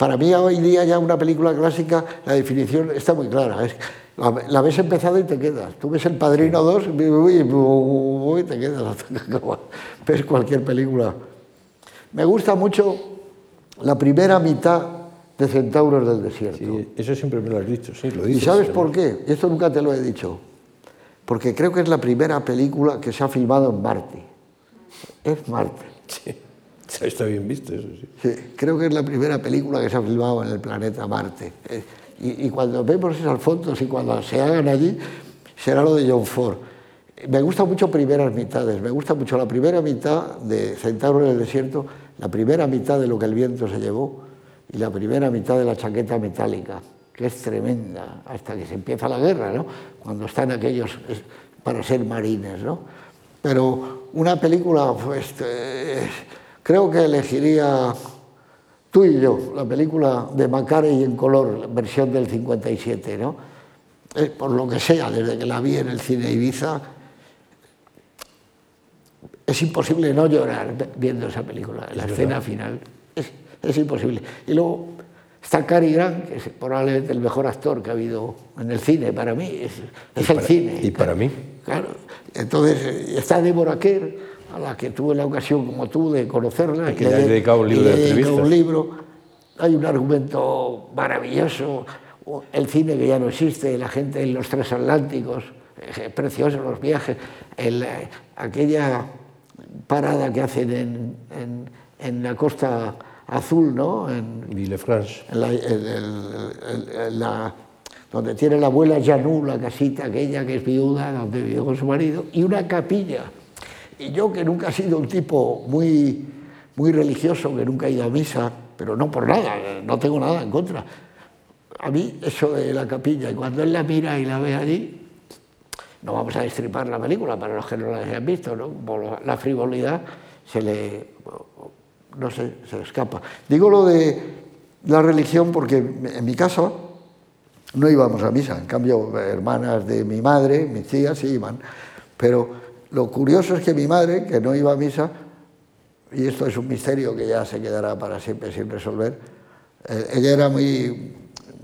para mí hoy día ya una película clásica, la definición está muy clara. Es, la, ves empezado y te quedas. Tú ves El Padrino 2 y te quedas. Ves cualquier película. Me gusta mucho la primera mitad de Centauros del Desierto. Sí, eso siempre me lo has dicho, sí, lo dices. ¿Y sabes por qué? Esto nunca te lo he dicho. Porque creo que es la primera película que se ha filmado en Marte. Es Marte. Sí, está bien visto eso, sí. sí. Creo que es la primera película que se ha filmado en el planeta Marte. Eh, y, cuando vemos esas fotos y cuando se hagan allí, será lo de John Ford. Me gusta mucho primeras mitades, me gusta mucho la primera mitad de Centauro en el desierto, la primera mitad de lo que el viento se llevó y la primera mitad de la chaqueta metálica, que es tremenda, hasta que se empieza la guerra, ¿no? cuando están aquellos para ser marines. ¿no? Pero una película pues, eh, creo que elegiría tú y yo, la película de Macarey en color, versión del 57, ¿no? Eh, por lo que sea, desde que la vi en el cine Ibiza, es imposible no llorar viendo esa película, la escena final. Es, es, imposible. Y luego está Cary Grant, que es probablemente el mejor actor que ha habido en el cine para mí, es, es el cine. Y para mí. Claro. Entonces está Deborah Kerr, a la que tuve la ocasión, como tú, de conocerla. Y que le ha dedicado un libro de entrevistas. un libro. Hay un argumento maravilloso, el cine que ya no existe, la gente en los tres Atlánticos, preciosos los viajes, el, aquella parada que hacen en, en, en la costa azul, ¿no? En Villefranche. En la, en la, donde tiene la abuela Janú, la casita aquella que es viuda, donde vivió con su marido, y una capilla. Y yo, que nunca he sido un tipo muy, muy religioso, que nunca he ido a misa, pero no por nada, no tengo nada en contra. A mí eso de la capilla, y cuando él la mira y la ve allí, no vamos a destripar la película para los que no la hayan visto, ¿no? Por la frivolidad se le, no sé, se escapa. Digo lo de la religión porque en mi casa no íbamos a misa, en cambio hermanas de mi madre, mis tías sí iban, pero lo curioso es que mi madre, que no iba a misa, y esto es un misterio que ya se quedará para siempre sin resolver, eh, ella era muy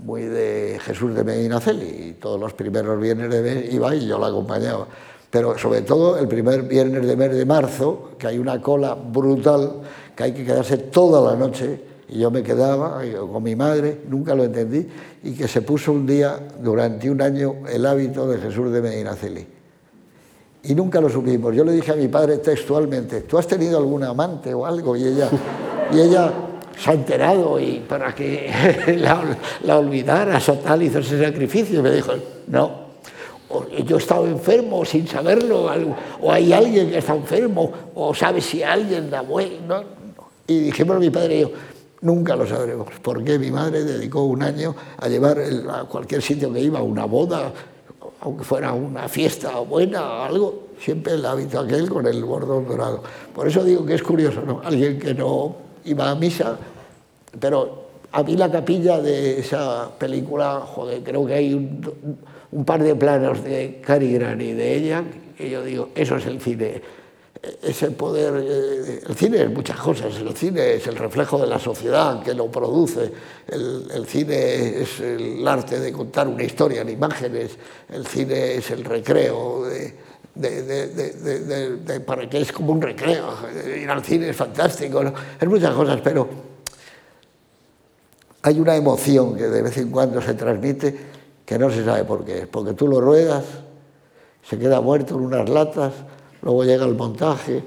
muy de Jesús de Medinaceli y todos los primeros viernes de mes iba y yo la acompañaba. Pero sobre todo el primer viernes de mes de marzo, que hay una cola brutal, que hay que quedarse toda la noche, y yo me quedaba con mi madre, nunca lo entendí, y que se puso un día, durante un año, el hábito de Jesús de Medinaceli. Y nunca lo supimos. Yo le dije a mi padre textualmente, ¿tú has tenido algún amante o algo? Y ella, y ella se ha enterado y para que la, la olvidara, o tal, hizo ese sacrificio. Y me dijo, no, yo he estado enfermo sin saberlo, o hay alguien que está enfermo, o sabe si alguien da bueno. Y dijimos mi padre y yo, nunca lo sabremos, porque mi madre dedicó un año a llevar a cualquier sitio que iba, una boda, aunque fuera una fiesta buena, algo, siempre el hábito aquel con el bordón dorado. Por eso digo que es curioso, ¿no? Alguien que no iba a misa, pero a mí la capilla de esa película, joder, creo que hay un, par de planos de Cary Grant y de ella, que yo digo, eso es el cine. Ese poder, eh, el cine es muchas cosas, el cine es el reflejo de la sociedad que lo produce, el, cine es el arte de contar una historia en imágenes, el cine es el recreo de, para que es como un recreo, ir al cine es fantástico, es muchas cosas, pero hay una emoción que de vez en cuando se transmite que no se sabe por qué es, porque tú lo ruedas, se queda muerto en unas latas, luego llega el montaje,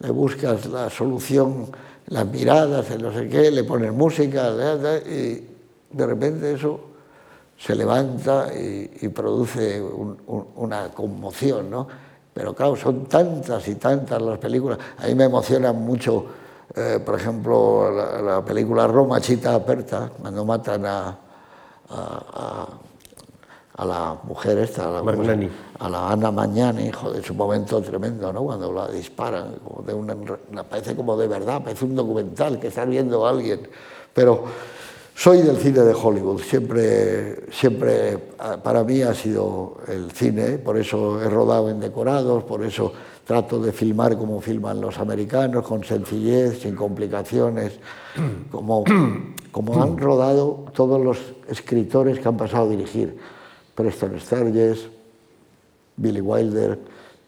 le buscas la solución, las miradas, en no sé qué, le pones música y de repente eso se levanta y, produce una conmoción, ¿no? Pero claro, son tantas y tantas las películas. A mí me emocionan mucho, eh, por ejemplo, la, película Roma Chita Aperta, cuando matan a, la mujer esta, a la, a la Ana Magnani, hijo de su momento tremendo, ¿no? Cuando la disparan, como de una, parece como de verdad, parece un documental que está viendo a alguien. Pero soy del cine de Hollywood, siempre, siempre para mí ha sido el cine, por eso he rodado en decorados, por eso trato de filmar como filman los americanos, con sencillez, sin complicaciones, como, como han rodado todos los escritores que han pasado a dirigir. Preston Sturges, Billy Wilder,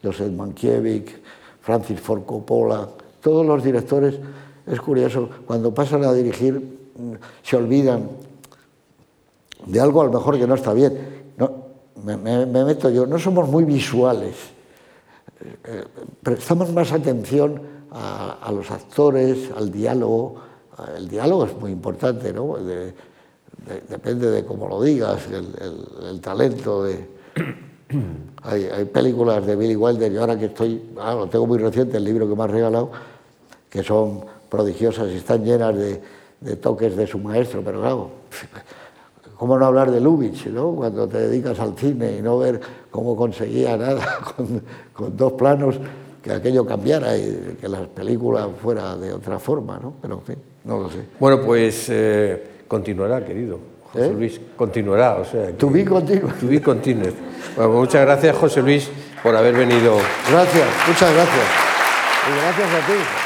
Joseph Mankiewicz, Francis Ford Coppola, todos los directores, es curioso, cuando pasan a dirigir se olvidan de algo a lo mejor que no está bien. No, me, meto yo, no somos muy visuales, eh, prestamos más atención a, los actores, al diálogo. El diálogo es muy importante, ¿no? Depende de cómo lo digas, el, talento de... Hay, películas de Billy Wilder y ahora que estoy, ah, lo tengo muy reciente, el libro que me has regalado, que son prodigiosas y están llenas de, de toques de su maestro, pero claro, ¿cómo no hablar de Lubitsch, ¿no? cuando te dedicas al cine y no ver cómo conseguía nada con, dos planos que aquello cambiara y que las películas fuera de otra forma, ¿no? Pero en fin, no lo sé. Bueno, pues eh, continuará, querido. José ¿Eh? Luis, continuará. O sea, To be continued. To be. Bueno, muchas gracias, José Luis, por haber venido. Gracias, muchas gracias. Y gracias a ti.